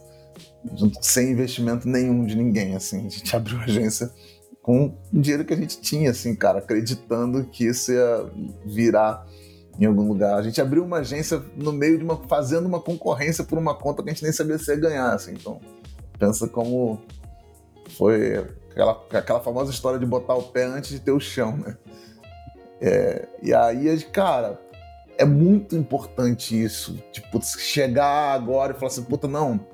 sem investimento nenhum de ninguém, assim. A gente abriu a agência com o dinheiro que a gente tinha, assim, cara, acreditando que isso ia virar em algum lugar. A gente abriu uma agência no meio de uma. fazendo uma concorrência por uma conta que a gente nem sabia se ia ganhar, assim. Então, pensa como foi aquela, aquela famosa história de botar o pé antes de ter o chão, né? É, e aí, cara, é muito importante isso. Tipo, chegar agora e falar assim, puta, não,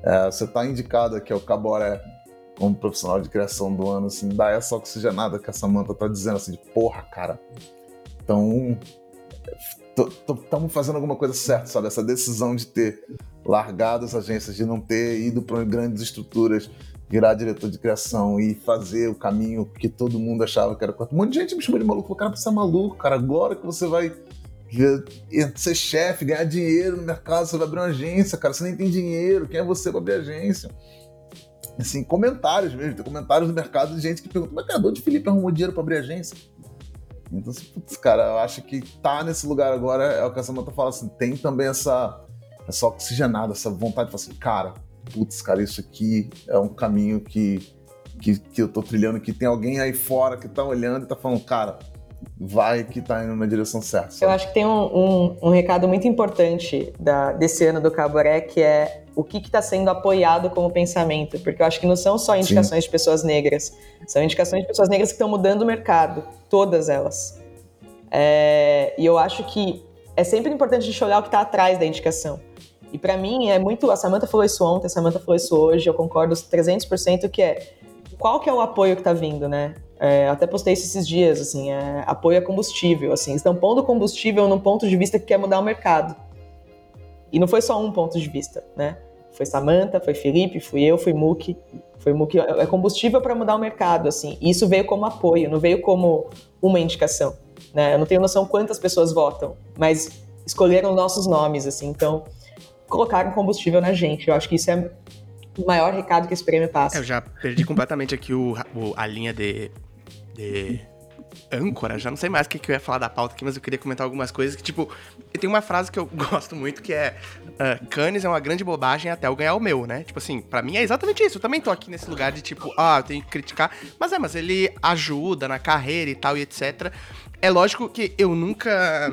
é, você tá indicado aqui ao Caboré como profissional de criação do ano, assim, dá essa oxigenada que a Samanta tá dizendo, assim, de porra, cara. Então, estamos fazendo alguma coisa certa, sabe? Essa decisão de ter largado as agências, de não ter ido para grandes estruturas, virar diretor de criação e fazer o caminho que todo mundo achava que era correto. Um monte de gente me chamou de maluco. Cara, você é maluco, cara. Agora que você vai ser chefe, ganhar dinheiro no mercado, você vai abrir uma agência, cara, você nem tem dinheiro, quem é você para abrir agência? Assim, comentários mesmo, tem comentários no mercado de gente que pergunta, mas cara, onde Felipe arrumou dinheiro para abrir agência? Então, assim, putz, cara, eu acho que tá nesse lugar agora, é o que a Samanta fala assim, tem também essa, essa oxigenada, essa vontade de falar assim, cara, putz, cara, isso aqui é um caminho que, que, que eu tô trilhando, que tem alguém aí fora que tá olhando e tá falando, cara, vai que está indo na direção certa. Sabe? Eu acho que tem um, um, um recado muito importante da, desse ano do Caboré, que é o que está sendo apoiado como pensamento, porque eu acho que não são só indicações Sim. de pessoas negras, são indicações de pessoas negras que estão mudando o mercado, todas elas. É, e eu acho que é sempre importante a gente olhar o que está atrás da indicação. E para mim é muito. A Samantha falou isso ontem, a Samantha falou isso hoje, eu concordo 300% que é qual que é o apoio que está vindo, né? É, até postei isso esses dias, assim, é, apoio a combustível, assim, estão pondo combustível num ponto de vista que quer mudar o mercado. E não foi só um ponto de vista, né? Foi Samantha, foi Felipe, fui eu, fui Muki, foi Muki, é combustível para mudar o mercado, assim. E isso veio como apoio, não veio como uma indicação, né? Eu não tenho noção quantas pessoas votam, mas escolheram nossos nomes, assim, então colocaram combustível na gente. Eu acho que isso é o maior recado que esse prêmio passa. Eu já perdi completamente aqui o, o a linha de de âncora, já não sei mais o que, que eu ia falar da pauta aqui, mas eu queria comentar algumas coisas que, tipo, tem uma frase que eu gosto muito que é uh, Cannes é uma grande bobagem até eu ganhar o meu, né? Tipo assim, para mim é exatamente isso. Eu também tô aqui nesse lugar de tipo, ah, eu tenho que criticar, mas é, mas ele ajuda na carreira e tal e etc. É lógico que eu nunca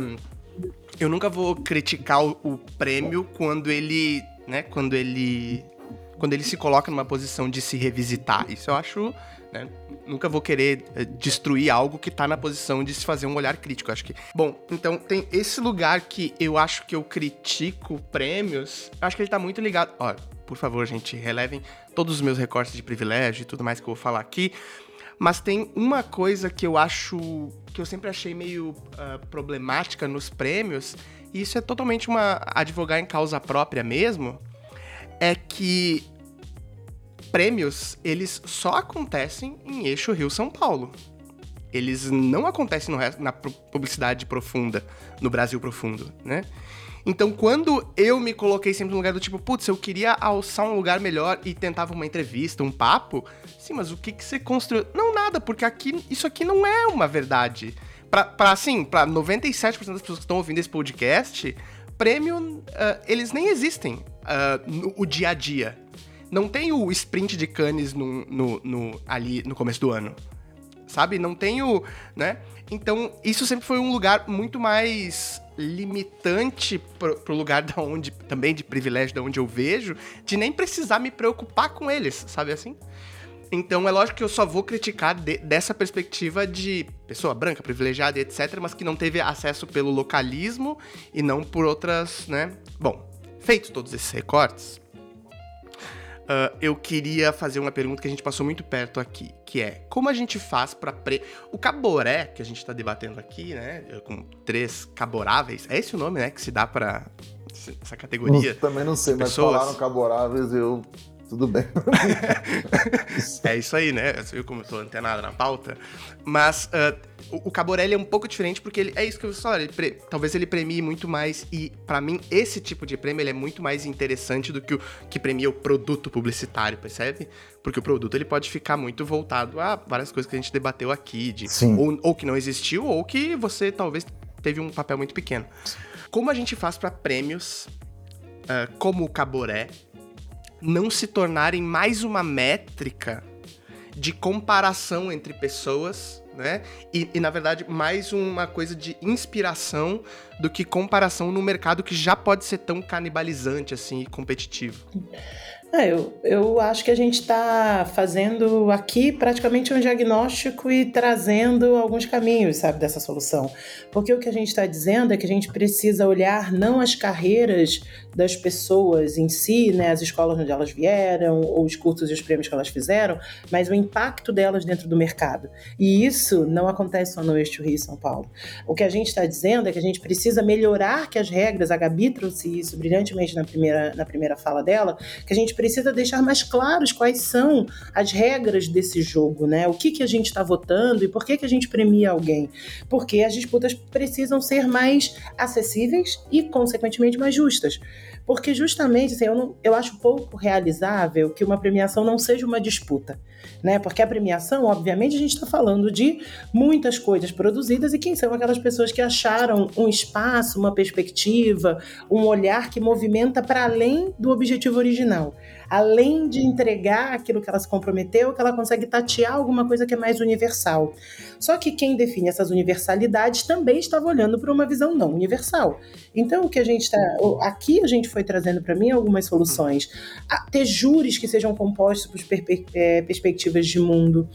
eu nunca vou criticar o, o prêmio quando ele, né, quando ele quando ele se coloca numa posição de se revisitar. Isso eu acho né? Nunca vou querer eh, destruir algo que tá na posição de se fazer um olhar crítico, acho que. Bom, então tem esse lugar que eu acho que eu critico prêmios. Acho que ele tá muito ligado. Ó, por favor, gente, relevem todos os meus recortes de privilégio e tudo mais que eu vou falar aqui. Mas tem uma coisa que eu acho. que eu sempre achei meio uh, problemática nos prêmios, e isso é totalmente uma. advogar em causa própria mesmo. É que prêmios, eles só acontecem em eixo Rio-São Paulo. Eles não acontecem resto, na publicidade profunda, no Brasil profundo, né? Então, quando eu me coloquei sempre no lugar do tipo, putz, eu queria alçar um lugar melhor e tentava uma entrevista, um papo, sim, mas o que, que você construiu? Não, nada, porque aqui, isso aqui não é uma verdade. Pra, assim, pra 97% das pessoas que estão ouvindo esse podcast, prêmio, uh, eles nem existem uh, no o dia a dia não tem o sprint de Cannes no, no, no, ali no começo do ano. Sabe? Não tem o. né? Então, isso sempre foi um lugar muito mais limitante pro, pro lugar da onde, também de privilégio da onde eu vejo, de nem precisar me preocupar com eles, sabe assim? Então é lógico que eu só vou criticar de, dessa perspectiva de pessoa branca, privilegiada, etc., mas que não teve acesso pelo localismo e não por outras, né? Bom, feitos todos esses recortes, uh, eu queria fazer uma pergunta que a gente passou muito perto aqui, que é como a gente faz para pre... o caboré que a gente está debatendo aqui, né? Com três caboráveis, é esse o nome, né? Que se dá para essa categoria. Eu também não sei, mas pessoas. falaram caboráveis eu tudo bem. é isso aí, né? Eu como eu tô antenado na pauta. Mas uh, o, o Caborelli é um pouco diferente porque ele, é isso que eu falei, ele talvez ele premie muito mais e para mim esse tipo de prêmio ele é muito mais interessante do que o que premia o produto publicitário, percebe? Porque o produto ele pode ficar muito voltado a várias coisas que a gente debateu aqui, de ou, ou que não existiu ou que você talvez teve um papel muito pequeno. Como a gente faz para prêmios uh, como o Caboré não se tornarem mais uma métrica de comparação entre pessoas, né? E, e, na verdade, mais uma coisa de inspiração do que comparação no mercado que já pode ser tão canibalizante assim e competitivo. É, eu, eu acho que a gente está fazendo aqui praticamente um diagnóstico e trazendo alguns caminhos, sabe, dessa solução. Porque o que a gente está dizendo é que a gente precisa olhar não as carreiras das pessoas em si, né, as escolas onde elas vieram, ou os cursos e os prêmios que elas fizeram, mas o impacto delas dentro do mercado. E isso não acontece só no Eixo Rio e São Paulo. O que a gente está dizendo é que a gente precisa melhorar que as regras, a Gabi trouxe isso brilhantemente na primeira, na primeira fala dela, que a gente precisa precisa deixar mais claros quais são as regras desse jogo, né? O que, que a gente está votando e por que, que a gente premia alguém. Porque as disputas precisam ser mais acessíveis e, consequentemente, mais justas. Porque justamente, assim, eu, não, eu acho pouco realizável que uma premiação não seja uma disputa, né? Porque a premiação, obviamente, a gente está falando de muitas coisas produzidas e quem são aquelas pessoas que acharam um espaço, uma perspectiva, um olhar que movimenta para além do objetivo original além de entregar aquilo que ela se comprometeu, que ela consegue tatear alguma coisa que é mais universal. Só que quem define essas universalidades também estava olhando para uma visão não universal. Então, o que a gente está. Aqui a gente foi trazendo para mim algumas soluções. ter júris que sejam compostos por é, perspectivas de mundo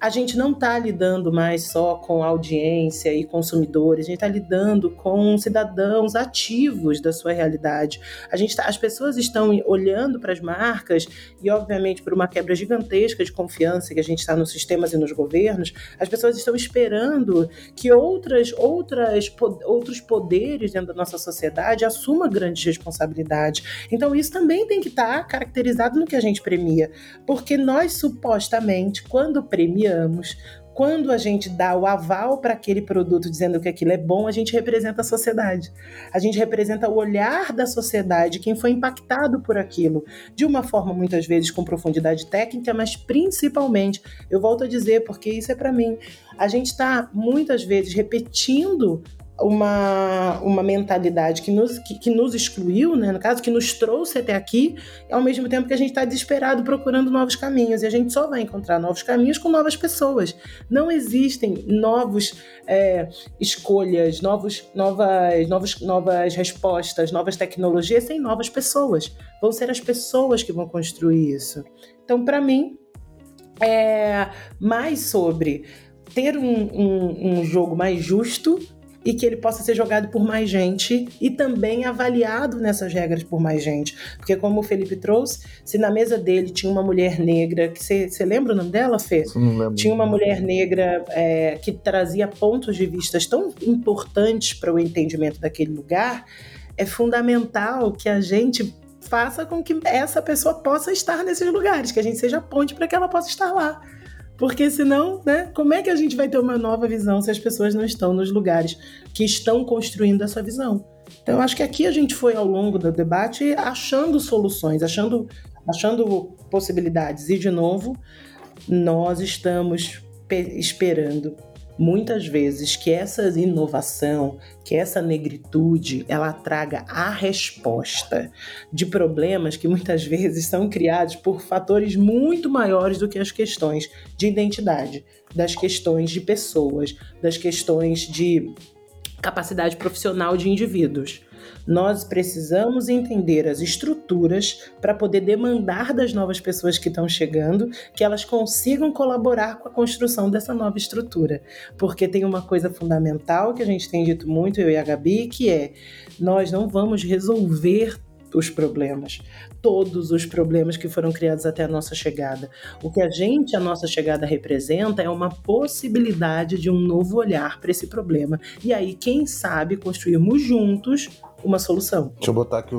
a gente não está lidando mais só com audiência e consumidores, a gente está lidando com cidadãos ativos da sua realidade. A gente tá, as pessoas estão olhando para as marcas e, obviamente, por uma quebra gigantesca de confiança que a gente está nos sistemas e nos governos, as pessoas estão esperando que outras, outras, outros poderes dentro da nossa sociedade assumam grandes responsabilidades. Então, isso também tem que estar tá caracterizado no que a gente premia, porque nós supostamente, quando premiamos criamos, quando a gente dá o aval para aquele produto dizendo que aquilo é bom, a gente representa a sociedade. A gente representa o olhar da sociedade, quem foi impactado por aquilo, de uma forma muitas vezes com profundidade técnica, mas principalmente, eu volto a dizer, porque isso é para mim, a gente está muitas vezes repetindo uma, uma mentalidade que nos, que, que, nos excluiu, né? no caso, que nos trouxe até aqui, ao mesmo tempo que a gente está desesperado procurando novos caminhos. E a gente só vai encontrar novos caminhos com novas pessoas. Não existem novos é, escolhas, novos, novas, novos, novas respostas, novas tecnologias sem novas pessoas. Vão ser as pessoas que vão construir isso. Então, para mim, é mais sobre ter um, um, um jogo mais justo e que ele possa ser jogado por mais gente e também avaliado nessas regras por mais gente. Porque, como o Felipe trouxe, se na mesa dele tinha uma mulher negra, que você lembra o nome dela, Fê? Tinha uma mulher negra é, que trazia pontos de vista tão importantes para o entendimento daquele lugar, é fundamental que a gente faça com que essa pessoa possa estar nesses lugares, que a gente seja ponte para que ela possa estar lá. Porque senão, né, como é que a gente vai ter uma nova visão se as pessoas não estão nos lugares que estão construindo essa visão? Então, eu acho que aqui a gente foi ao longo do debate achando soluções, achando, achando possibilidades. E, de novo, nós estamos esperando muitas vezes que essa inovação, que essa negritude, ela traga a resposta de problemas que muitas vezes são criados por fatores muito maiores do que as questões de identidade, das questões de pessoas, das questões de capacidade profissional de indivíduos. Nós precisamos entender as estruturas para poder demandar das novas pessoas que estão chegando que elas consigam colaborar com a construção dessa nova estrutura. Porque tem uma coisa fundamental que a gente tem dito muito, eu e a Gabi, que é nós não vamos resolver os problemas, todos os problemas que foram criados até a nossa chegada. O que a gente, a nossa chegada, representa é uma possibilidade de um novo olhar para esse problema. E aí, quem sabe, construirmos juntos uma solução. Deixa eu botar aqui,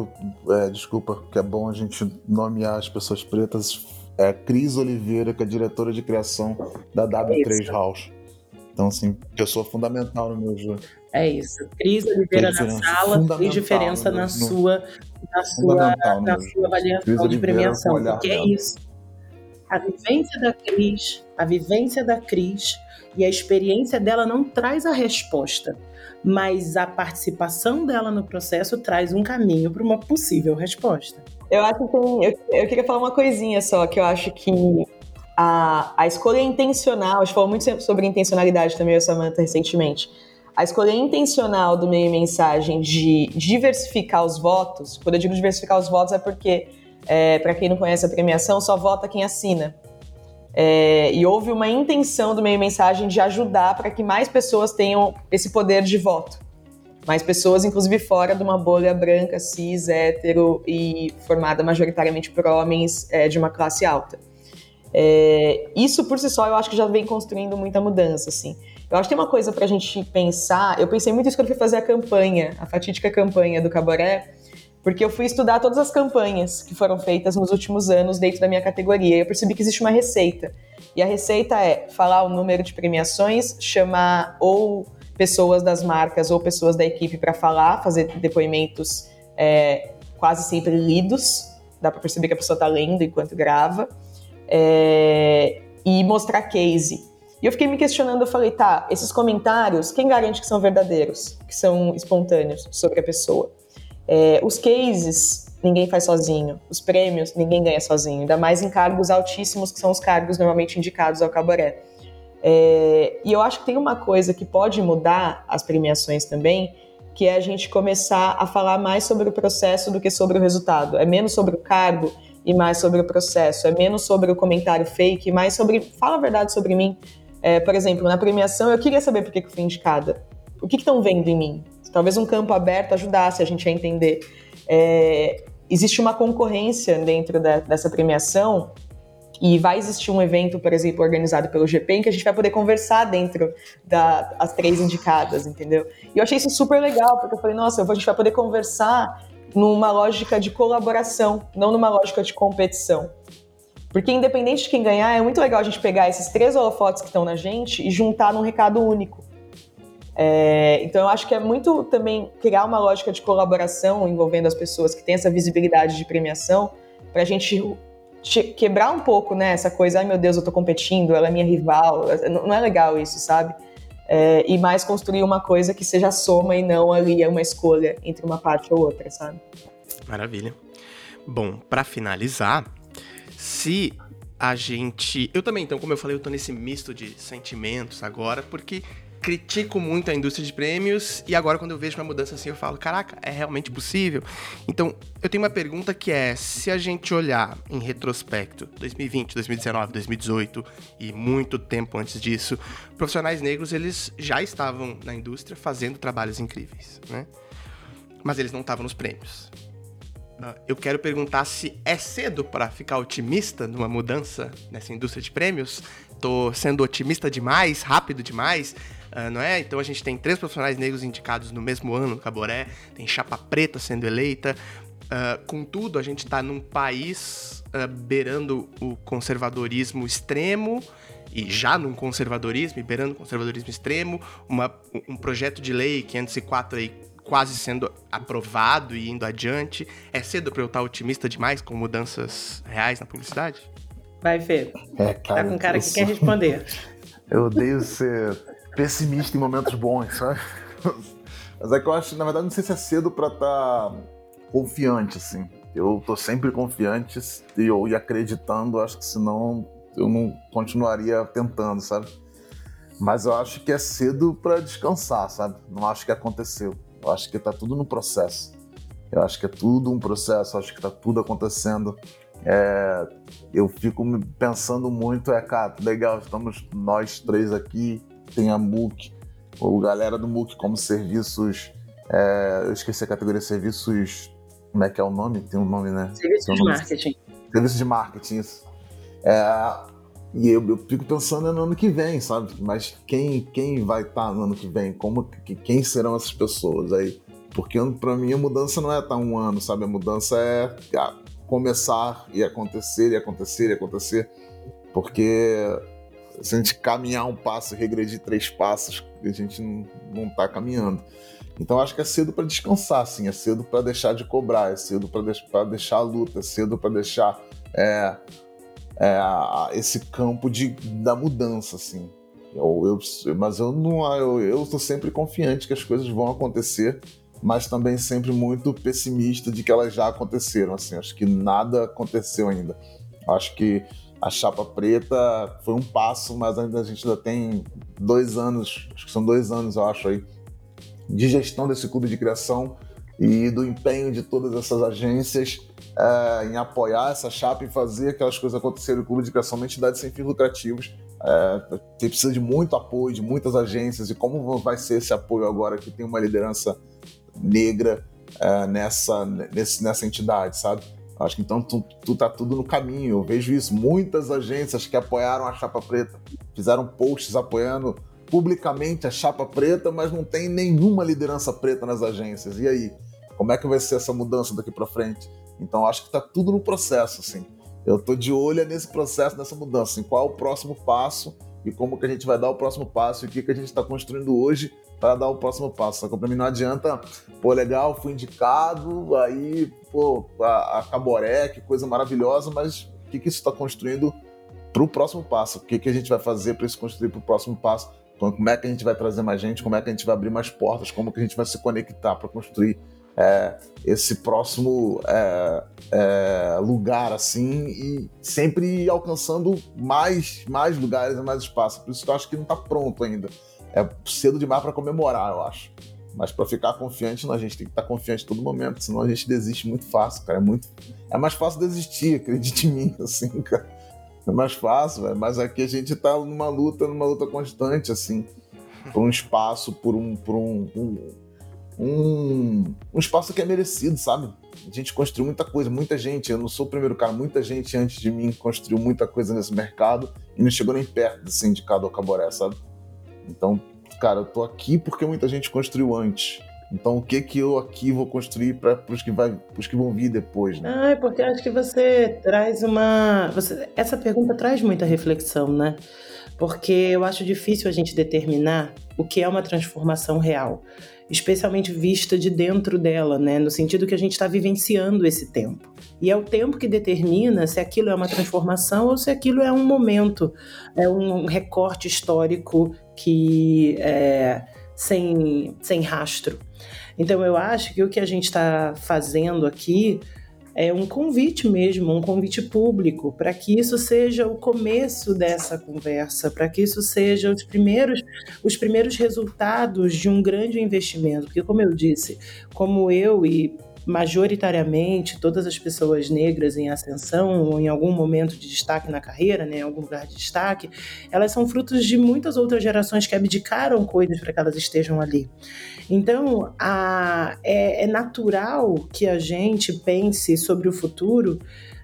é, desculpa, que é bom a gente nomear as pessoas pretas. É a Cris Oliveira, que é diretora de criação da W3 Isso. House. Então, assim, pessoa fundamental no meu jogo. É isso. Cris Oliveira na sala fez diferença na, sua, na, sua, na sua avaliação de premiação. Porque é isso. A vivência da Cris, a vivência da Cris e a experiência dela não traz a resposta, mas a participação dela no processo traz um caminho para uma possível resposta. Eu acho que eu, eu queria falar uma coisinha só, que eu acho que a, a escolha intencional, a gente falou muito sobre intencionalidade também, eu Samantha, recentemente a escolha intencional do meio mensagem de diversificar os votos, quando eu digo diversificar os votos é porque, é, para quem não conhece a premiação, só vota quem assina. É, e houve uma intenção do meio mensagem de ajudar para que mais pessoas tenham esse poder de voto. Mais pessoas, inclusive fora de uma bolha branca, cis, hétero e formada majoritariamente por homens é, de uma classe alta. É, isso por si só eu acho que já vem construindo muita mudança, assim. Eu acho que tem uma coisa para a gente pensar. Eu pensei muito isso quando fui fazer a campanha, a fatídica campanha do Caboré, porque eu fui estudar todas as campanhas que foram feitas nos últimos anos dentro da minha categoria. E eu percebi que existe uma receita. E a receita é falar o número de premiações, chamar ou pessoas das marcas ou pessoas da equipe para falar, fazer depoimentos é, quase sempre lidos. Dá para perceber que a pessoa está lendo enquanto grava. É, e mostrar case. E eu fiquei me questionando, eu falei, tá, esses comentários, quem garante que são verdadeiros, que são espontâneos sobre a pessoa? É, os cases, ninguém faz sozinho. Os prêmios, ninguém ganha sozinho. Ainda mais em cargos altíssimos, que são os cargos normalmente indicados ao cabaré. É, e eu acho que tem uma coisa que pode mudar as premiações também, que é a gente começar a falar mais sobre o processo do que sobre o resultado. É menos sobre o cargo e mais sobre o processo. É menos sobre o comentário fake, mais sobre fala a verdade sobre mim. É, por exemplo, na premiação, eu queria saber por que, eu fui indicada. O que estão vendo em mim? Talvez um campo aberto ajudasse a gente a entender. É, existe uma concorrência dentro da, dessa premiação e vai existir um evento, por exemplo, organizado pelo GP, em que a gente vai poder conversar dentro das três indicadas, entendeu? E eu achei isso super legal, porque eu falei, nossa, a gente vai poder conversar numa lógica de colaboração, não numa lógica de competição. Porque independente de quem ganhar, é muito legal a gente pegar esses três holofotes que estão na gente e juntar num recado único. É, então eu acho que é muito também criar uma lógica de colaboração envolvendo as pessoas que têm essa visibilidade de premiação para a gente quebrar um pouco né, essa coisa, ai meu Deus, eu tô competindo, ela é minha rival. Não é legal isso, sabe? É, e mais construir uma coisa que seja soma e não ali é uma escolha entre uma parte ou outra, sabe? Maravilha. Bom, para finalizar, se a gente. Eu também, então, como eu falei, eu tô nesse misto de sentimentos agora, porque critico muito a indústria de prêmios e agora quando eu vejo uma mudança assim eu falo, caraca, é realmente possível? Então, eu tenho uma pergunta que é, se a gente olhar em retrospecto, 2020, 2019, 2018 e muito tempo antes disso, profissionais negros, eles já estavam na indústria fazendo trabalhos incríveis, né? Mas eles não estavam nos prêmios. Ah, eu quero perguntar se é cedo para ficar otimista numa mudança nessa indústria de prêmios. Tô sendo otimista demais, rápido demais, uh, não é? Então a gente tem três profissionais negros indicados no mesmo ano no Caboré, tem Chapa Preta sendo eleita. Uh, contudo, a gente está num país uh, beirando o conservadorismo extremo e já num conservadorismo, beirando o conservadorismo extremo, uma, um projeto de lei 504 aí quase sendo aprovado e indo adiante. É cedo para eu estar otimista demais com mudanças reais na publicidade? Vai, Fê. É, cara, tá com cara que sou... quer responder. Eu odeio ser pessimista em momentos bons, sabe? Mas é que eu acho, na verdade, não sei se é cedo para estar tá confiante, assim. Eu tô sempre confiante e, eu, e acreditando, acho que senão eu não continuaria tentando, sabe? Mas eu acho que é cedo para descansar, sabe? Não acho que aconteceu. Eu acho que tá tudo no processo. Eu acho que é tudo um processo, acho que tá tudo acontecendo. É, eu fico pensando muito, é, cara, legal, estamos nós três aqui, tem a MOOC, o galera do MOOC como serviços, é, eu esqueci a categoria serviços, como é que é o nome? Tem um nome, né? Serviços de marketing. Serviços de marketing, isso. É, e eu, eu, fico pensando no ano que vem, sabe? Mas quem, quem vai estar tá no ano que vem? Como, quem serão essas pessoas aí? Porque para mim a mudança não é estar tá um ano, sabe? A mudança é começar e acontecer e acontecer e acontecer. Porque se a gente caminhar um passo e regredir três passos, a gente não, não tá caminhando. Então acho que é cedo para descansar, sim. É cedo para deixar de cobrar, é cedo para deix deixar a luta, é cedo para deixar é, é, esse campo de, da mudança, assim. Eu, eu, mas eu não, eu, tô sempre confiante que as coisas vão acontecer mas também sempre muito pessimista de que elas já aconteceram. Assim, acho que nada aconteceu ainda. Acho que a chapa preta foi um passo, mas ainda a gente ainda tem dois anos, acho que são dois anos, eu acho aí, de gestão desse clube de criação e do empenho de todas essas agências é, em apoiar essa chapa e fazer aquelas coisas acontecerem. O clube de criação é uma entidade sem fins lucrativos. É, precisa de muito apoio de muitas agências e como vai ser esse apoio agora que tem uma liderança negra uh, nessa, nessa entidade, sabe? Acho que então tu, tu tá tudo no caminho. Eu vejo isso. Muitas agências que apoiaram a Chapa Preta fizeram posts apoiando publicamente a Chapa Preta, mas não tem nenhuma liderança preta nas agências. E aí? Como é que vai ser essa mudança daqui para frente? Então acho que tá tudo no processo, assim. Eu tô de olho nesse processo, nessa mudança. Assim, qual é o próximo passo e como que a gente vai dar o próximo passo e o que, que a gente está construindo hoje para dar o próximo passo. Só que para mim não adianta, pô, legal, fui indicado, aí, pô, a, a Caboré, que coisa maravilhosa, mas o que, que isso está construindo para o próximo passo? O que, que a gente vai fazer para isso construir para o próximo passo? Como é que a gente vai trazer mais gente? Como é que a gente vai abrir mais portas? Como que a gente vai se conectar para construir é, esse próximo é, é, lugar assim e sempre alcançando mais, mais lugares e mais espaço. Por isso que eu acho que não está pronto ainda é cedo demais para comemorar, eu acho. Mas para ficar confiante, a gente tem que estar tá confiante todo momento, senão a gente desiste muito fácil, cara. É muito. É mais fácil desistir, acredite em mim, assim, cara. É mais fácil, mas aqui a gente tá numa luta, numa luta constante, assim, por um espaço, por um. Por um, um, um, um espaço que é merecido, sabe? A gente construiu muita coisa, muita gente. Eu não sou o primeiro cara, muita gente antes de mim construiu muita coisa nesse mercado e não chegou nem perto de ser indicado ao Caboré, sabe? Então, cara, eu tô aqui porque muita gente construiu antes. Então, o que que eu aqui vou construir para os que, vai, que vão vir depois, né? Ah, é porque acho que você traz uma. Você, essa pergunta traz muita reflexão, né? Porque eu acho difícil a gente determinar o que é uma transformação real especialmente vista de dentro dela, né? No sentido que a gente está vivenciando esse tempo. E é o tempo que determina se aquilo é uma transformação ou se aquilo é um momento, é um recorte histórico que é sem, sem rastro. Então eu acho que o que a gente está fazendo aqui é um convite mesmo, um convite público, para que isso seja o começo dessa conversa, para que isso seja os primeiros, os primeiros resultados de um grande investimento. Porque, como eu disse, como eu e majoritariamente todas as pessoas negras em ascensão ou em algum momento de destaque na carreira, né, em algum lugar de destaque, elas são frutos de muitas outras gerações que abdicaram coisas para que elas estejam ali. Então, a, é, é natural que a gente pense sobre o futuro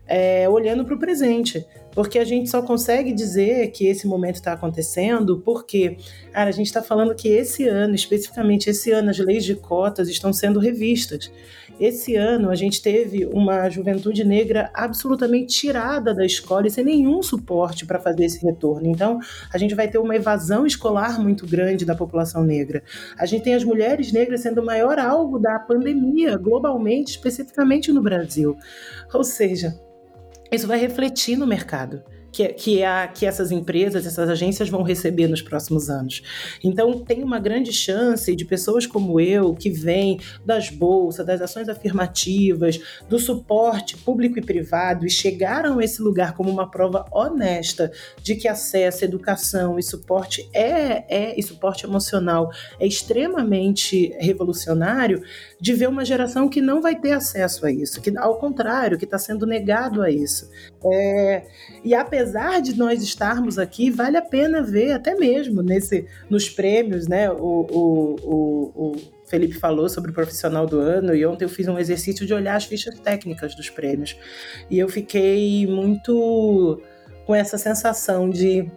é, olhando para o presente. Porque a gente só consegue dizer que esse momento está acontecendo porque, cara, a gente está falando que esse ano, especificamente esse ano, as leis de cotas estão sendo revistas. Esse ano a gente teve uma juventude negra absolutamente tirada da escola e sem nenhum suporte para fazer esse retorno. Então, a gente vai ter uma evasão escolar muito grande da população negra. A gente tem as mulheres negras sendo o maior alvo da pandemia globalmente, especificamente no Brasil. Ou seja, isso vai refletir no mercado que, que, a, que essas empresas, essas agências vão receber nos próximos anos. Então, tem uma grande chance de pessoas como eu, que vêm das bolsas, das ações afirmativas, do suporte público e privado, e chegaram a esse lugar como uma prova honesta de que acesso, educação e suporte é, é e suporte emocional é extremamente revolucionário, de ver uma geração que não vai ter acesso a isso, que ao contrário, que está sendo negado a isso. É, e apesar de nós estarmos aqui, vale a pena ver até mesmo nesse, nos prêmios, né? O, o, o, o Felipe falou sobre o profissional do ano e ontem eu fiz um exercício de olhar as fichas técnicas dos prêmios e eu fiquei muito com essa sensação de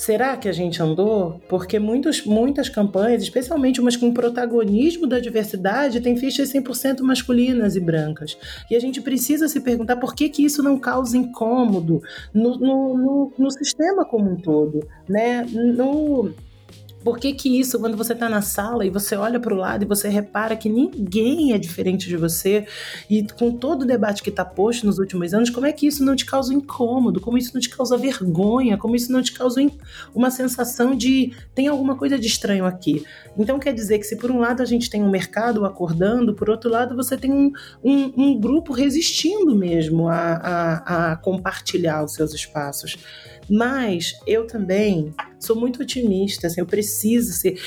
Será que a gente andou? Porque muitos, muitas campanhas, especialmente umas com protagonismo da diversidade, têm fichas 100% masculinas e brancas. E a gente precisa se perguntar por que, que isso não causa incômodo no, no, no, no sistema como um todo. Né? No, por que, que isso, quando você está na sala e você olha para o lado e você repara que ninguém é diferente de você, e com todo o debate que está posto nos últimos anos, como é que isso não te causa incômodo, como isso não te causa vergonha, como isso não te causa uma sensação de tem alguma coisa de estranho aqui? Então quer dizer que se por um lado a gente tem um mercado acordando, por outro lado você tem um, um, um grupo resistindo mesmo a, a, a compartilhar os seus espaços. Mas eu também sou muito otimista, assim, eu preciso ser.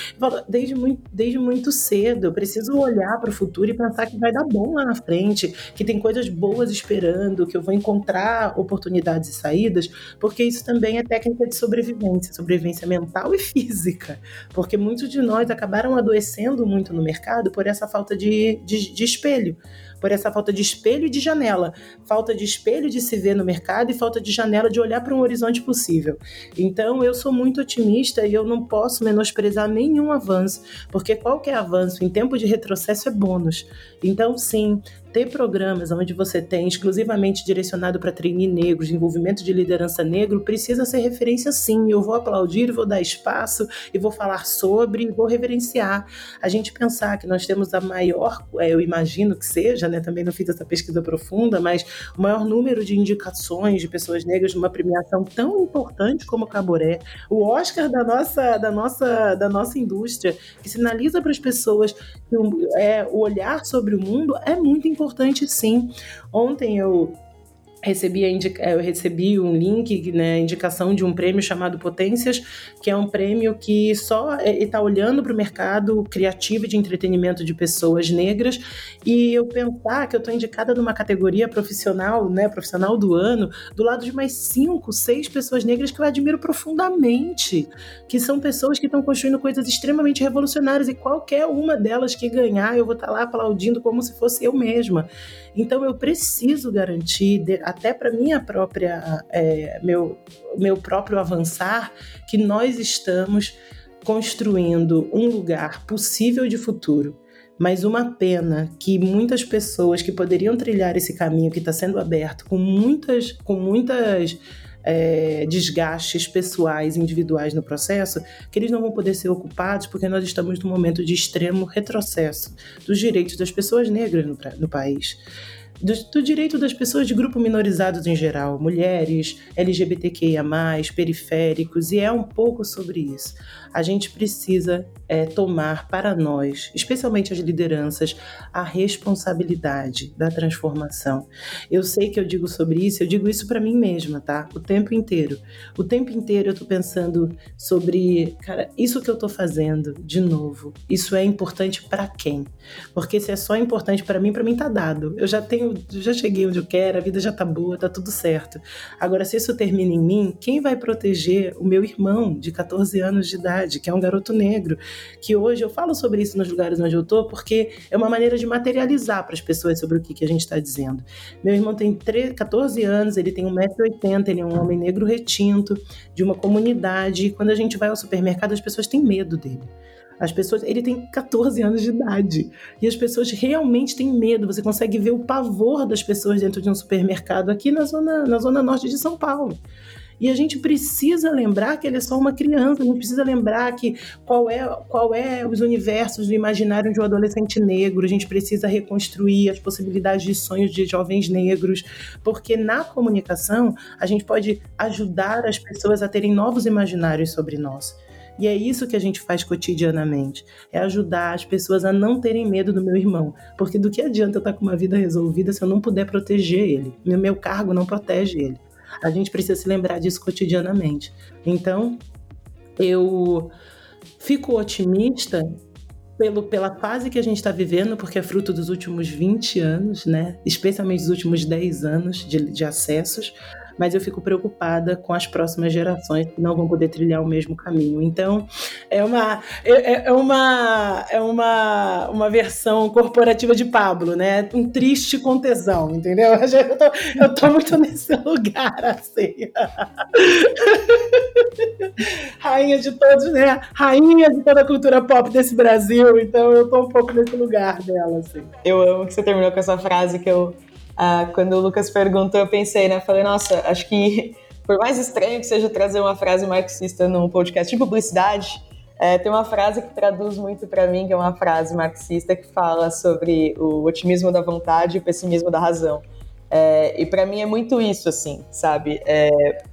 Desde muito, desde muito cedo, eu preciso olhar para o futuro e pensar que vai dar bom lá na frente, que tem coisas boas esperando, que eu vou encontrar oportunidades e saídas, porque isso também é técnica de sobrevivência, sobrevivência mental e física. Porque muitos de nós acabaram adoecendo muito no mercado por essa falta de, de, de espelho por essa falta de espelho e de janela. Falta de espelho de se ver no mercado e falta de janela de olhar para um horizonte possível. Então, eu sou muito otimista e eu não posso menosprezar nenhum avanço, porque qualquer avanço em tempo de retrocesso é bônus. Então, sim, ter programas onde você tem exclusivamente direcionado para treinar negros, envolvimento de liderança negro, precisa ser referência sim. Eu vou aplaudir, vou dar espaço e vou falar sobre, vou reverenciar. A gente pensar que nós temos a maior, é, eu imagino que seja, né? Também não fiz essa pesquisa profunda, mas o maior número de indicações de pessoas negras numa premiação tão importante como o Caboré, o Oscar da nossa, da nossa, da nossa indústria, que sinaliza para as pessoas que é, o olhar sobre o mundo é muito importante importante sim. Ontem eu recebi, indica... eu recebi um link, né, indicação de um prêmio chamado Potências, que é um prêmio que só está olhando para o mercado criativo de entretenimento de pessoas negras e eu pensar que eu estou indicada numa categoria profissional, né, profissional do ano, do lado de mais cinco, seis pessoas negras que eu admiro profundamente, que são pessoas que estão construindo coisas extremamente revolucionárias e qualquer uma delas que ganhar, eu vou estar tá lá aplaudindo como se fosse eu mesma. Então eu preciso garantir, até para minha própria, é, meu, meu próprio avançar, que nós estamos construindo um lugar possível de futuro. Mas uma pena que muitas pessoas que poderiam trilhar esse caminho que está sendo aberto com muitas, com muitas é, desgastes pessoais, individuais no processo, que eles não vão poder ser ocupados porque nós estamos num momento de extremo retrocesso dos direitos das pessoas negras no, no país do, do direito das pessoas de grupo minorizados em geral, mulheres, LGBTQIA, periféricos, e é um pouco sobre isso. A gente precisa é, tomar para nós, especialmente as lideranças, a responsabilidade da transformação. Eu sei que eu digo sobre isso, eu digo isso para mim mesma, tá? O tempo inteiro. O tempo inteiro eu tô pensando sobre, cara, isso que eu tô fazendo, de novo, isso é importante para quem? Porque se é só importante para mim, para mim tá dado. Eu já tenho, já cheguei onde eu quero, a vida já tá boa, tá tudo certo. Agora, se isso termina em mim, quem vai proteger o meu irmão de 14 anos de idade, que é um garoto negro? que hoje eu falo sobre isso nos lugares onde eu estou, porque é uma maneira de materializar para as pessoas sobre o que, que a gente está dizendo. Meu irmão tem 13, 14 anos, ele tem 1,80m, ele é um homem negro retinto, de uma comunidade, e quando a gente vai ao supermercado, as pessoas têm medo dele. As pessoas, ele tem 14 anos de idade e as pessoas realmente têm medo. Você consegue ver o pavor das pessoas dentro de um supermercado aqui na zona, na zona norte de São Paulo. E a gente precisa lembrar que ele é só uma criança, a gente precisa lembrar que qual é, qual é os universos do imaginário de um adolescente negro, a gente precisa reconstruir as possibilidades de sonhos de jovens negros, porque na comunicação a gente pode ajudar as pessoas a terem novos imaginários sobre nós. E é isso que a gente faz cotidianamente: é ajudar as pessoas a não terem medo do meu irmão. Porque do que adianta eu estar com uma vida resolvida se eu não puder proteger ele? Meu, meu cargo não protege ele. A gente precisa se lembrar disso cotidianamente. Então, eu fico otimista pelo, pela fase que a gente está vivendo, porque é fruto dos últimos 20 anos, né? especialmente dos últimos 10 anos de, de acessos, mas eu fico preocupada com as próximas gerações que não vão poder trilhar o mesmo caminho. Então, é uma, é, é uma, é uma, uma versão corporativa de Pablo, né? Um triste com tesão, entendeu? Eu tô, eu tô muito nesse lugar, assim. Rainha de todos, né? Rainha de toda a cultura pop desse Brasil, então eu tô um pouco nesse lugar dela, assim. Eu amo que você terminou com essa frase que eu ah, quando o Lucas perguntou, eu pensei, né? Falei, nossa, acho que por mais estranho que seja trazer uma frase marxista num podcast de publicidade, é, tem uma frase que traduz muito para mim, que é uma frase marxista que fala sobre o otimismo da vontade e o pessimismo da razão. É, e para mim é muito isso, assim, sabe? É,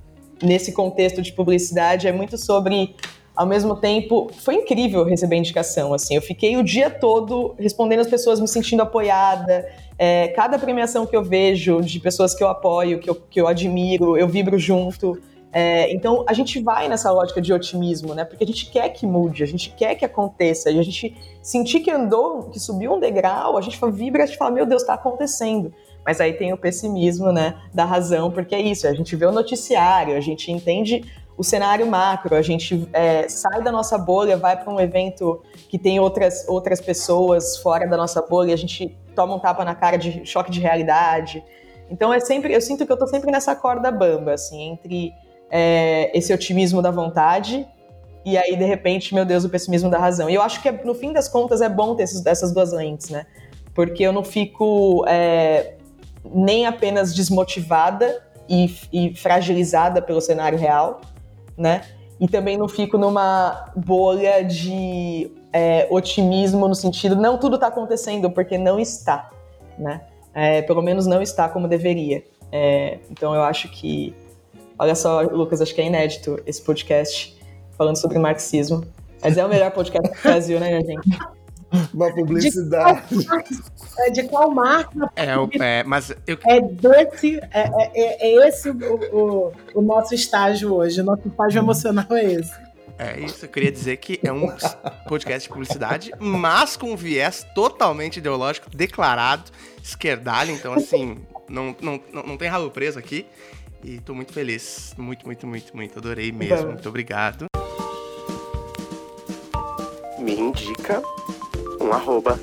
nesse contexto de publicidade, é muito sobre ao mesmo tempo, foi incrível receber indicação, assim, eu fiquei o dia todo respondendo as pessoas, me sentindo apoiada, é, cada premiação que eu vejo de pessoas que eu apoio, que eu, que eu admiro, eu vibro junto, é, então a gente vai nessa lógica de otimismo, né? Porque a gente quer que mude, a gente quer que aconteça, e a gente sentir que andou, que subiu um degrau, a gente vibra, a gente fala, meu Deus, está acontecendo. Mas aí tem o pessimismo, né, da razão, porque é isso, a gente vê o noticiário, a gente entende o cenário macro, a gente é, sai da nossa bolha, vai para um evento que tem outras, outras pessoas fora da nossa bolha, a gente toma um tapa na cara de choque de realidade. Então é sempre, eu sinto que eu estou sempre nessa corda bamba, assim, entre é, esse otimismo da vontade e aí de repente, meu Deus, o pessimismo da razão. E eu acho que no fim das contas é bom ter esses, essas duas lentes, né? Porque eu não fico é, nem apenas desmotivada e, e fragilizada pelo cenário real, né? E também não fico numa bolha de é, otimismo no sentido, não tudo está acontecendo, porque não está, né? É, pelo menos não está como deveria. É, então eu acho que, olha só, Lucas, acho que é inédito esse podcast falando sobre marxismo. Mas é o melhor podcast do Brasil, né, gente? Uma publicidade. De qual, é, de qual marca? É, é, mas eu... é desse, é, é, é esse o, o, o, nosso estágio hoje. O nosso estágio emocional é esse. É isso, eu queria dizer que é um podcast de publicidade, mas com um viés totalmente ideológico, declarado, esquerdalho. Então, assim, não, não, não tem ralo preso aqui. E tô muito feliz. Muito, muito, muito, muito. Adorei mesmo. Muito obrigado. Me indica um arroba.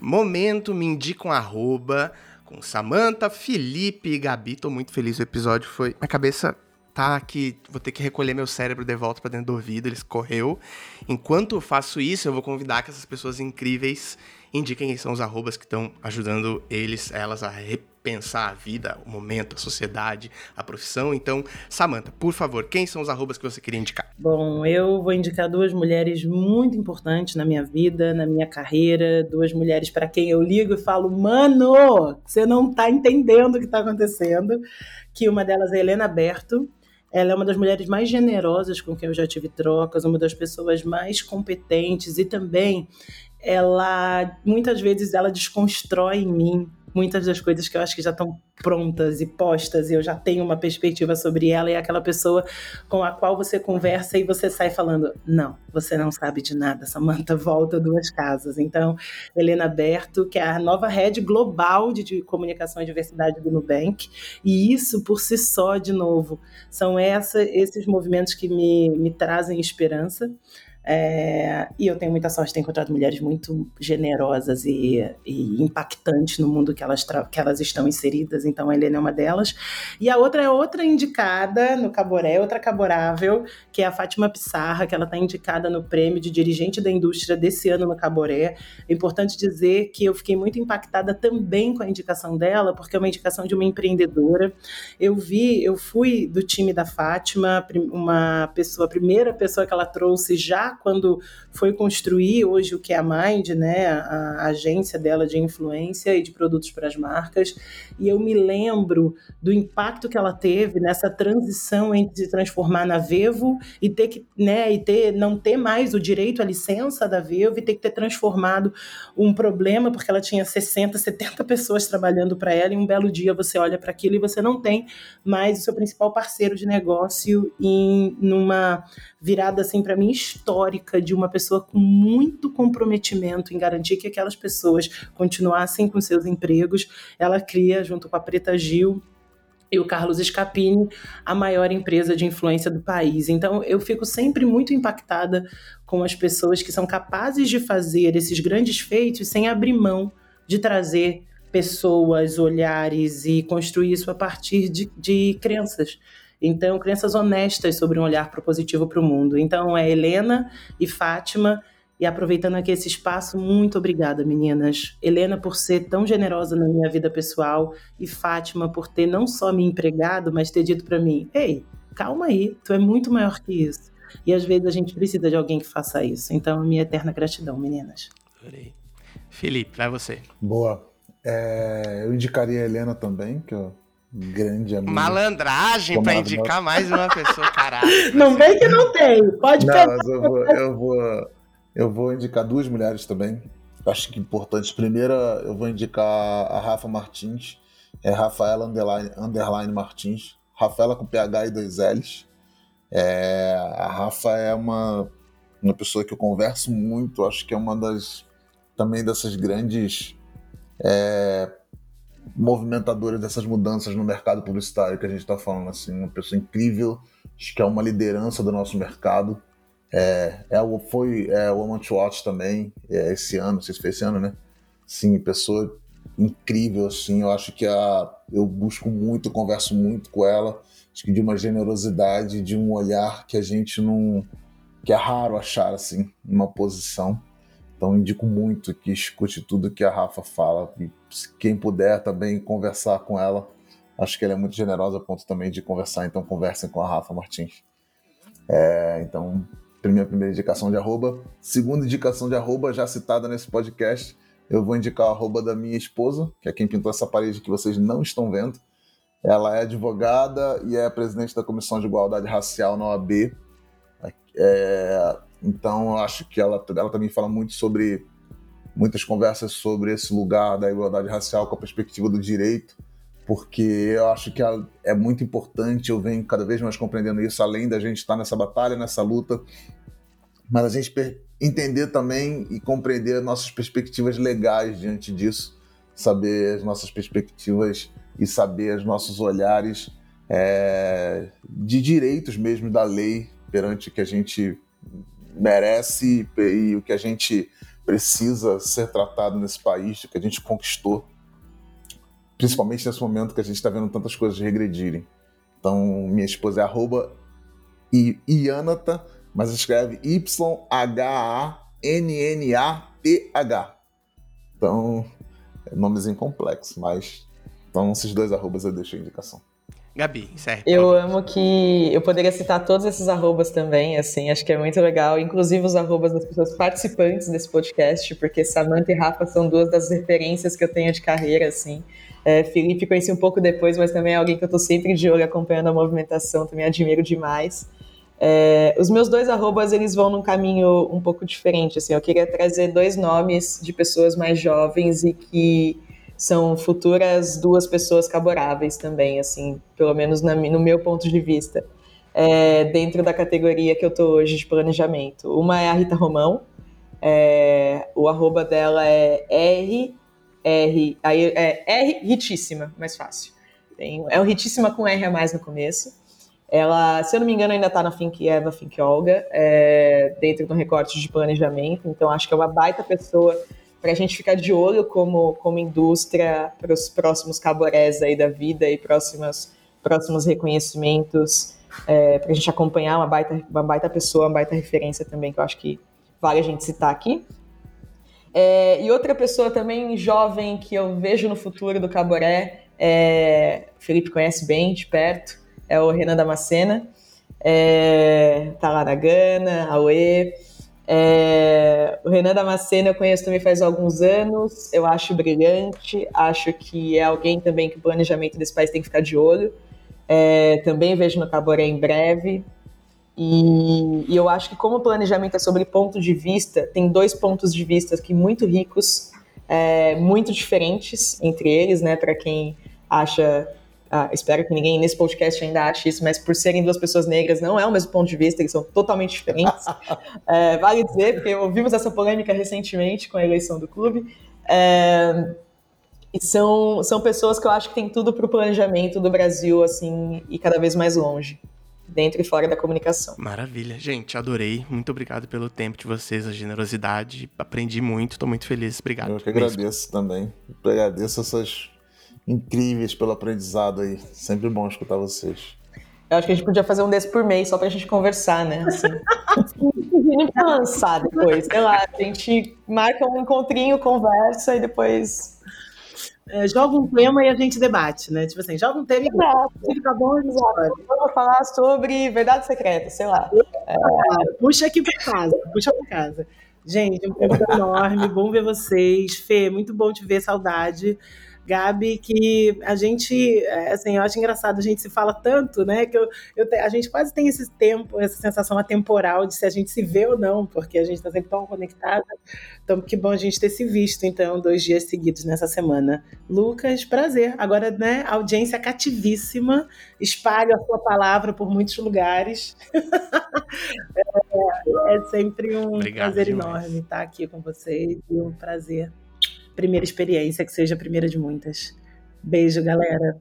Momento me indica um arroba com Samantha, Felipe e Gabi. Tô muito feliz, o episódio foi. Minha cabeça tá aqui, vou ter que recolher meu cérebro de volta para dentro do ouvido, ele escorreu. Enquanto eu faço isso, eu vou convidar que essas pessoas incríveis indiquem quem são os arrobas que estão ajudando eles, elas a repensar a vida, o momento, a sociedade, a profissão. Então, Samantha, por favor, quem são os arrobas que você queria indicar? Bom, eu vou indicar duas mulheres muito importantes na minha vida, na minha carreira, duas mulheres para quem eu ligo e falo, mano, você não tá entendendo o que está acontecendo. Que uma delas é Helena Berto, ela é uma das mulheres mais generosas com quem eu já tive trocas, uma das pessoas mais competentes e também ela muitas vezes ela desconstrói em mim muitas das coisas que eu acho que já estão prontas e postas e eu já tenho uma perspectiva sobre ela e é aquela pessoa com a qual você conversa e você sai falando não, você não sabe de nada, Samantha volta duas casas. Então, Helena Berto, que é a nova rede global de, de comunicação e diversidade do Nubank, e isso por si só, de novo, são essa, esses movimentos que me, me trazem esperança É, e eu tenho muita sorte de ter encontrado mulheres muito generosas e, e impactantes no mundo que elas, que elas estão inseridas, então a Helena é uma delas. E a outra é outra indicada no Caboré, outra caborável, que é a Fátima Pissarra, que ela está indicada no prêmio de dirigente da indústria desse ano no Caboré. É importante dizer que eu fiquei muito impactada também com a indicação dela, porque é uma indicação de uma empreendedora. Eu vi, eu fui do time da Fátima, uma pessoa, a primeira pessoa que ela trouxe já quando foi construir hoje o que é a Mind, né, a, agência dela de influência e de produtos para as marcas, e eu me lembro do impacto que ela teve nessa transição entre se transformar na Vevo e ter que, né, e ter não ter mais o direito à licença da Vevo e ter que ter transformado um problema porque ela tinha 60, 70 pessoas trabalhando para ela e um belo dia você olha para aquilo e você não tem mais o seu principal parceiro de negócio em numa virada assim para mim histórica de uma pessoa com muito comprometimento em garantir que aquelas pessoas continuassem com seus empregos. Ela cria junto com a Preta Gil e o Carlos Scapini, a maior empresa de influência do país. Então, eu fico sempre muito impactada com as pessoas que são capazes de fazer esses grandes feitos sem abrir mão de trazer pessoas, olhares e construir isso a partir de, de crenças. Então, crenças honestas sobre um olhar propositivo para o mundo. Então, é Helena e Fátima. E aproveitando aqui esse espaço, muito obrigada, meninas. Helena por ser tão generosa na minha vida pessoal e Fátima por ter não só me empregado, mas ter dito para mim: "Ei, calma aí, tu é muito maior que isso". E às vezes a gente precisa de alguém que faça isso. Então, minha eterna gratidão, meninas. Adorei. Felipe, vai você. Boa. É, eu indicaria a Helena também, que eu grande amigo. Malandragem para indicar mais uma pessoa, caralho. Não vem que não tem, pode não, Mas eu vou, eu vou, eu vou indicar duas mulheres também. Acho que importantes. Primeira, eu vou indicar a Rafa Martins, é Rafaela Underline, Underline Martins. Rafaela com PH e dois L's. É, a Rafa é uma, uma pessoa que eu converso muito, acho que é uma das também dessas grandes é, movimentadora dessas mudanças no mercado publicitário que a gente está falando. Assim, uma pessoa incrível, acho que é uma liderança do nosso mercado. É, é, foi é, Woman to Watch também, é, esse ano, não sei se foi esse ano, né? Sim, pessoa incrível, assim, eu acho que a, eu busco muito, converso muito com ela, acho que de uma generosidade, de um olhar que a gente não, que é raro achar, assim, numa posição. Então indico muito que escute tudo que a Rafa fala e quem puder também conversar com ela. Acho que ela é muito generosa a ponto também de conversar, então conversem com a Rafa Martins. É, então, primeira, primeira indicação de arroba. Segunda indicação de arroba, já citada nesse podcast, eu vou indicar a arroba da minha esposa, que é quem pintou essa parede que vocês não estão vendo. Ela é advogada e é presidente da Comissão de Igualdade Racial na OAB. É, então, eu acho que ela, ela também fala muito sobre muitas conversas sobre esse lugar da igualdade racial com a perspectiva do direito, porque eu acho que é muito importante, eu venho cada vez mais compreendendo isso, além da gente estar nessa batalha, nessa luta, mas a gente entender também e compreender nossas perspectivas legais diante disso, saber as nossas perspectivas e saber os nossos olhares é, de direitos mesmo da lei perante o que a gente merece e o que a gente precisa ser tratado nesse país, que a gente conquistou, principalmente nesse momento que a gente está vendo tantas coisas regredirem. Então, minha esposa é arroba Ianata, mas escreve Y-H-A-N-N-A-T-H. Então, é nomezinho complexo, mas então esses dois arrobas eu deixo a indicação. Gabi, certo. Eu amo que eu poderia citar todos esses arrobas também, assim, acho que é muito legal, inclusive os arrobas das pessoas participantes desse podcast, porque Samantha e Rafa são duas das referências que eu tenho de carreira, assim. É, Felipe conheci um pouco depois, mas também é alguém que eu tô sempre de olho acompanhando a movimentação, também admiro demais. É, os meus dois arrobas, eles vão num caminho um pouco diferente, assim, eu queria trazer dois nomes de pessoas mais jovens e que são futuras duas pessoas caboráveis também, assim, pelo menos na, no meu ponto de vista, é, dentro da categoria que eu tô hoje de planejamento. Uma é a Rita Romão, é, o arroba dela é R, R, aí é R Ritíssima, mais fácil. Tem, é o Ritíssima com R a mais no começo. Ela, se eu não me engano, ainda está na Think Eva, Think Olga, é, dentro do recorte de planejamento. Então, acho que é uma baita pessoa para a gente ficar de olho como, como indústria para os próximos caborés aí da vida e próximos, próximos reconhecimentos, é, para a gente acompanhar uma baita, uma baita pessoa, uma baita referência também, que eu acho que vale a gente citar aqui. É, e outra pessoa também jovem que eu vejo no futuro do caboré, é, o Felipe conhece bem de perto, é o Renan Damascena, é, tá lá na Gana, Aue. É, o Renan Damascena eu conheço também faz alguns anos, eu acho brilhante, acho que é alguém também que o planejamento desse país tem que ficar de olho. É, também vejo no Caboré em breve. E, e, eu acho que como o planejamento é sobre ponto de vista, tem dois pontos de vista que muito ricos, é, muito diferentes entre eles, né? Para quem acha ah, espero que ninguém nesse podcast ainda ache isso, mas por serem duas pessoas negras, não é o mesmo ponto de vista, eles são totalmente diferentes. é, vale dizer, porque ouvimos essa polêmica recentemente com a eleição do clube. É, e são, são pessoas que eu acho que têm tudo para o planejamento do Brasil, assim, e cada vez mais longe, dentro e fora da comunicação. Maravilha. Gente, adorei. Muito obrigado pelo tempo de vocês, a generosidade. Aprendi muito, estou muito feliz. Obrigado. Eu que agradeço mesmo. também. Eu agradeço essas incríveis pelo aprendizado aí. Sempre bom escutar vocês. Eu acho que a gente podia fazer um desse por mês só pra gente conversar, né? Assim. não precisa lançar depois, sei lá. A gente marca um encontrinho, conversa e depois. É, joga um tema e a gente debate, né? Tipo assim, joga um tema e fica bom e Vamos falar sobre verdade secreta, sei lá. É... Puxa aqui pra casa, puxa pra casa. Gente, um prazer enorme, bom ver vocês. Fê, muito bom te ver, saudade. Gabi, que a gente, é, assim, eu acho engraçado, a gente se fala tanto, né, que eu, eu a gente quase tem esse tempo, essa sensação atemporal de se a gente se vê ou não, porque a gente está sempre tão conectada. Então, que bom a gente ter se visto, então, dois dias seguidos nessa semana. Lucas, prazer. Agora, né, audiência cativíssima, espalhe a sua palavra por muitos lugares. é, é, sempre um Obrigado prazer demais. enorme estar aqui com vocês e um prazer primeira experiência, que seja a primeira de muitas. Beijo, galera.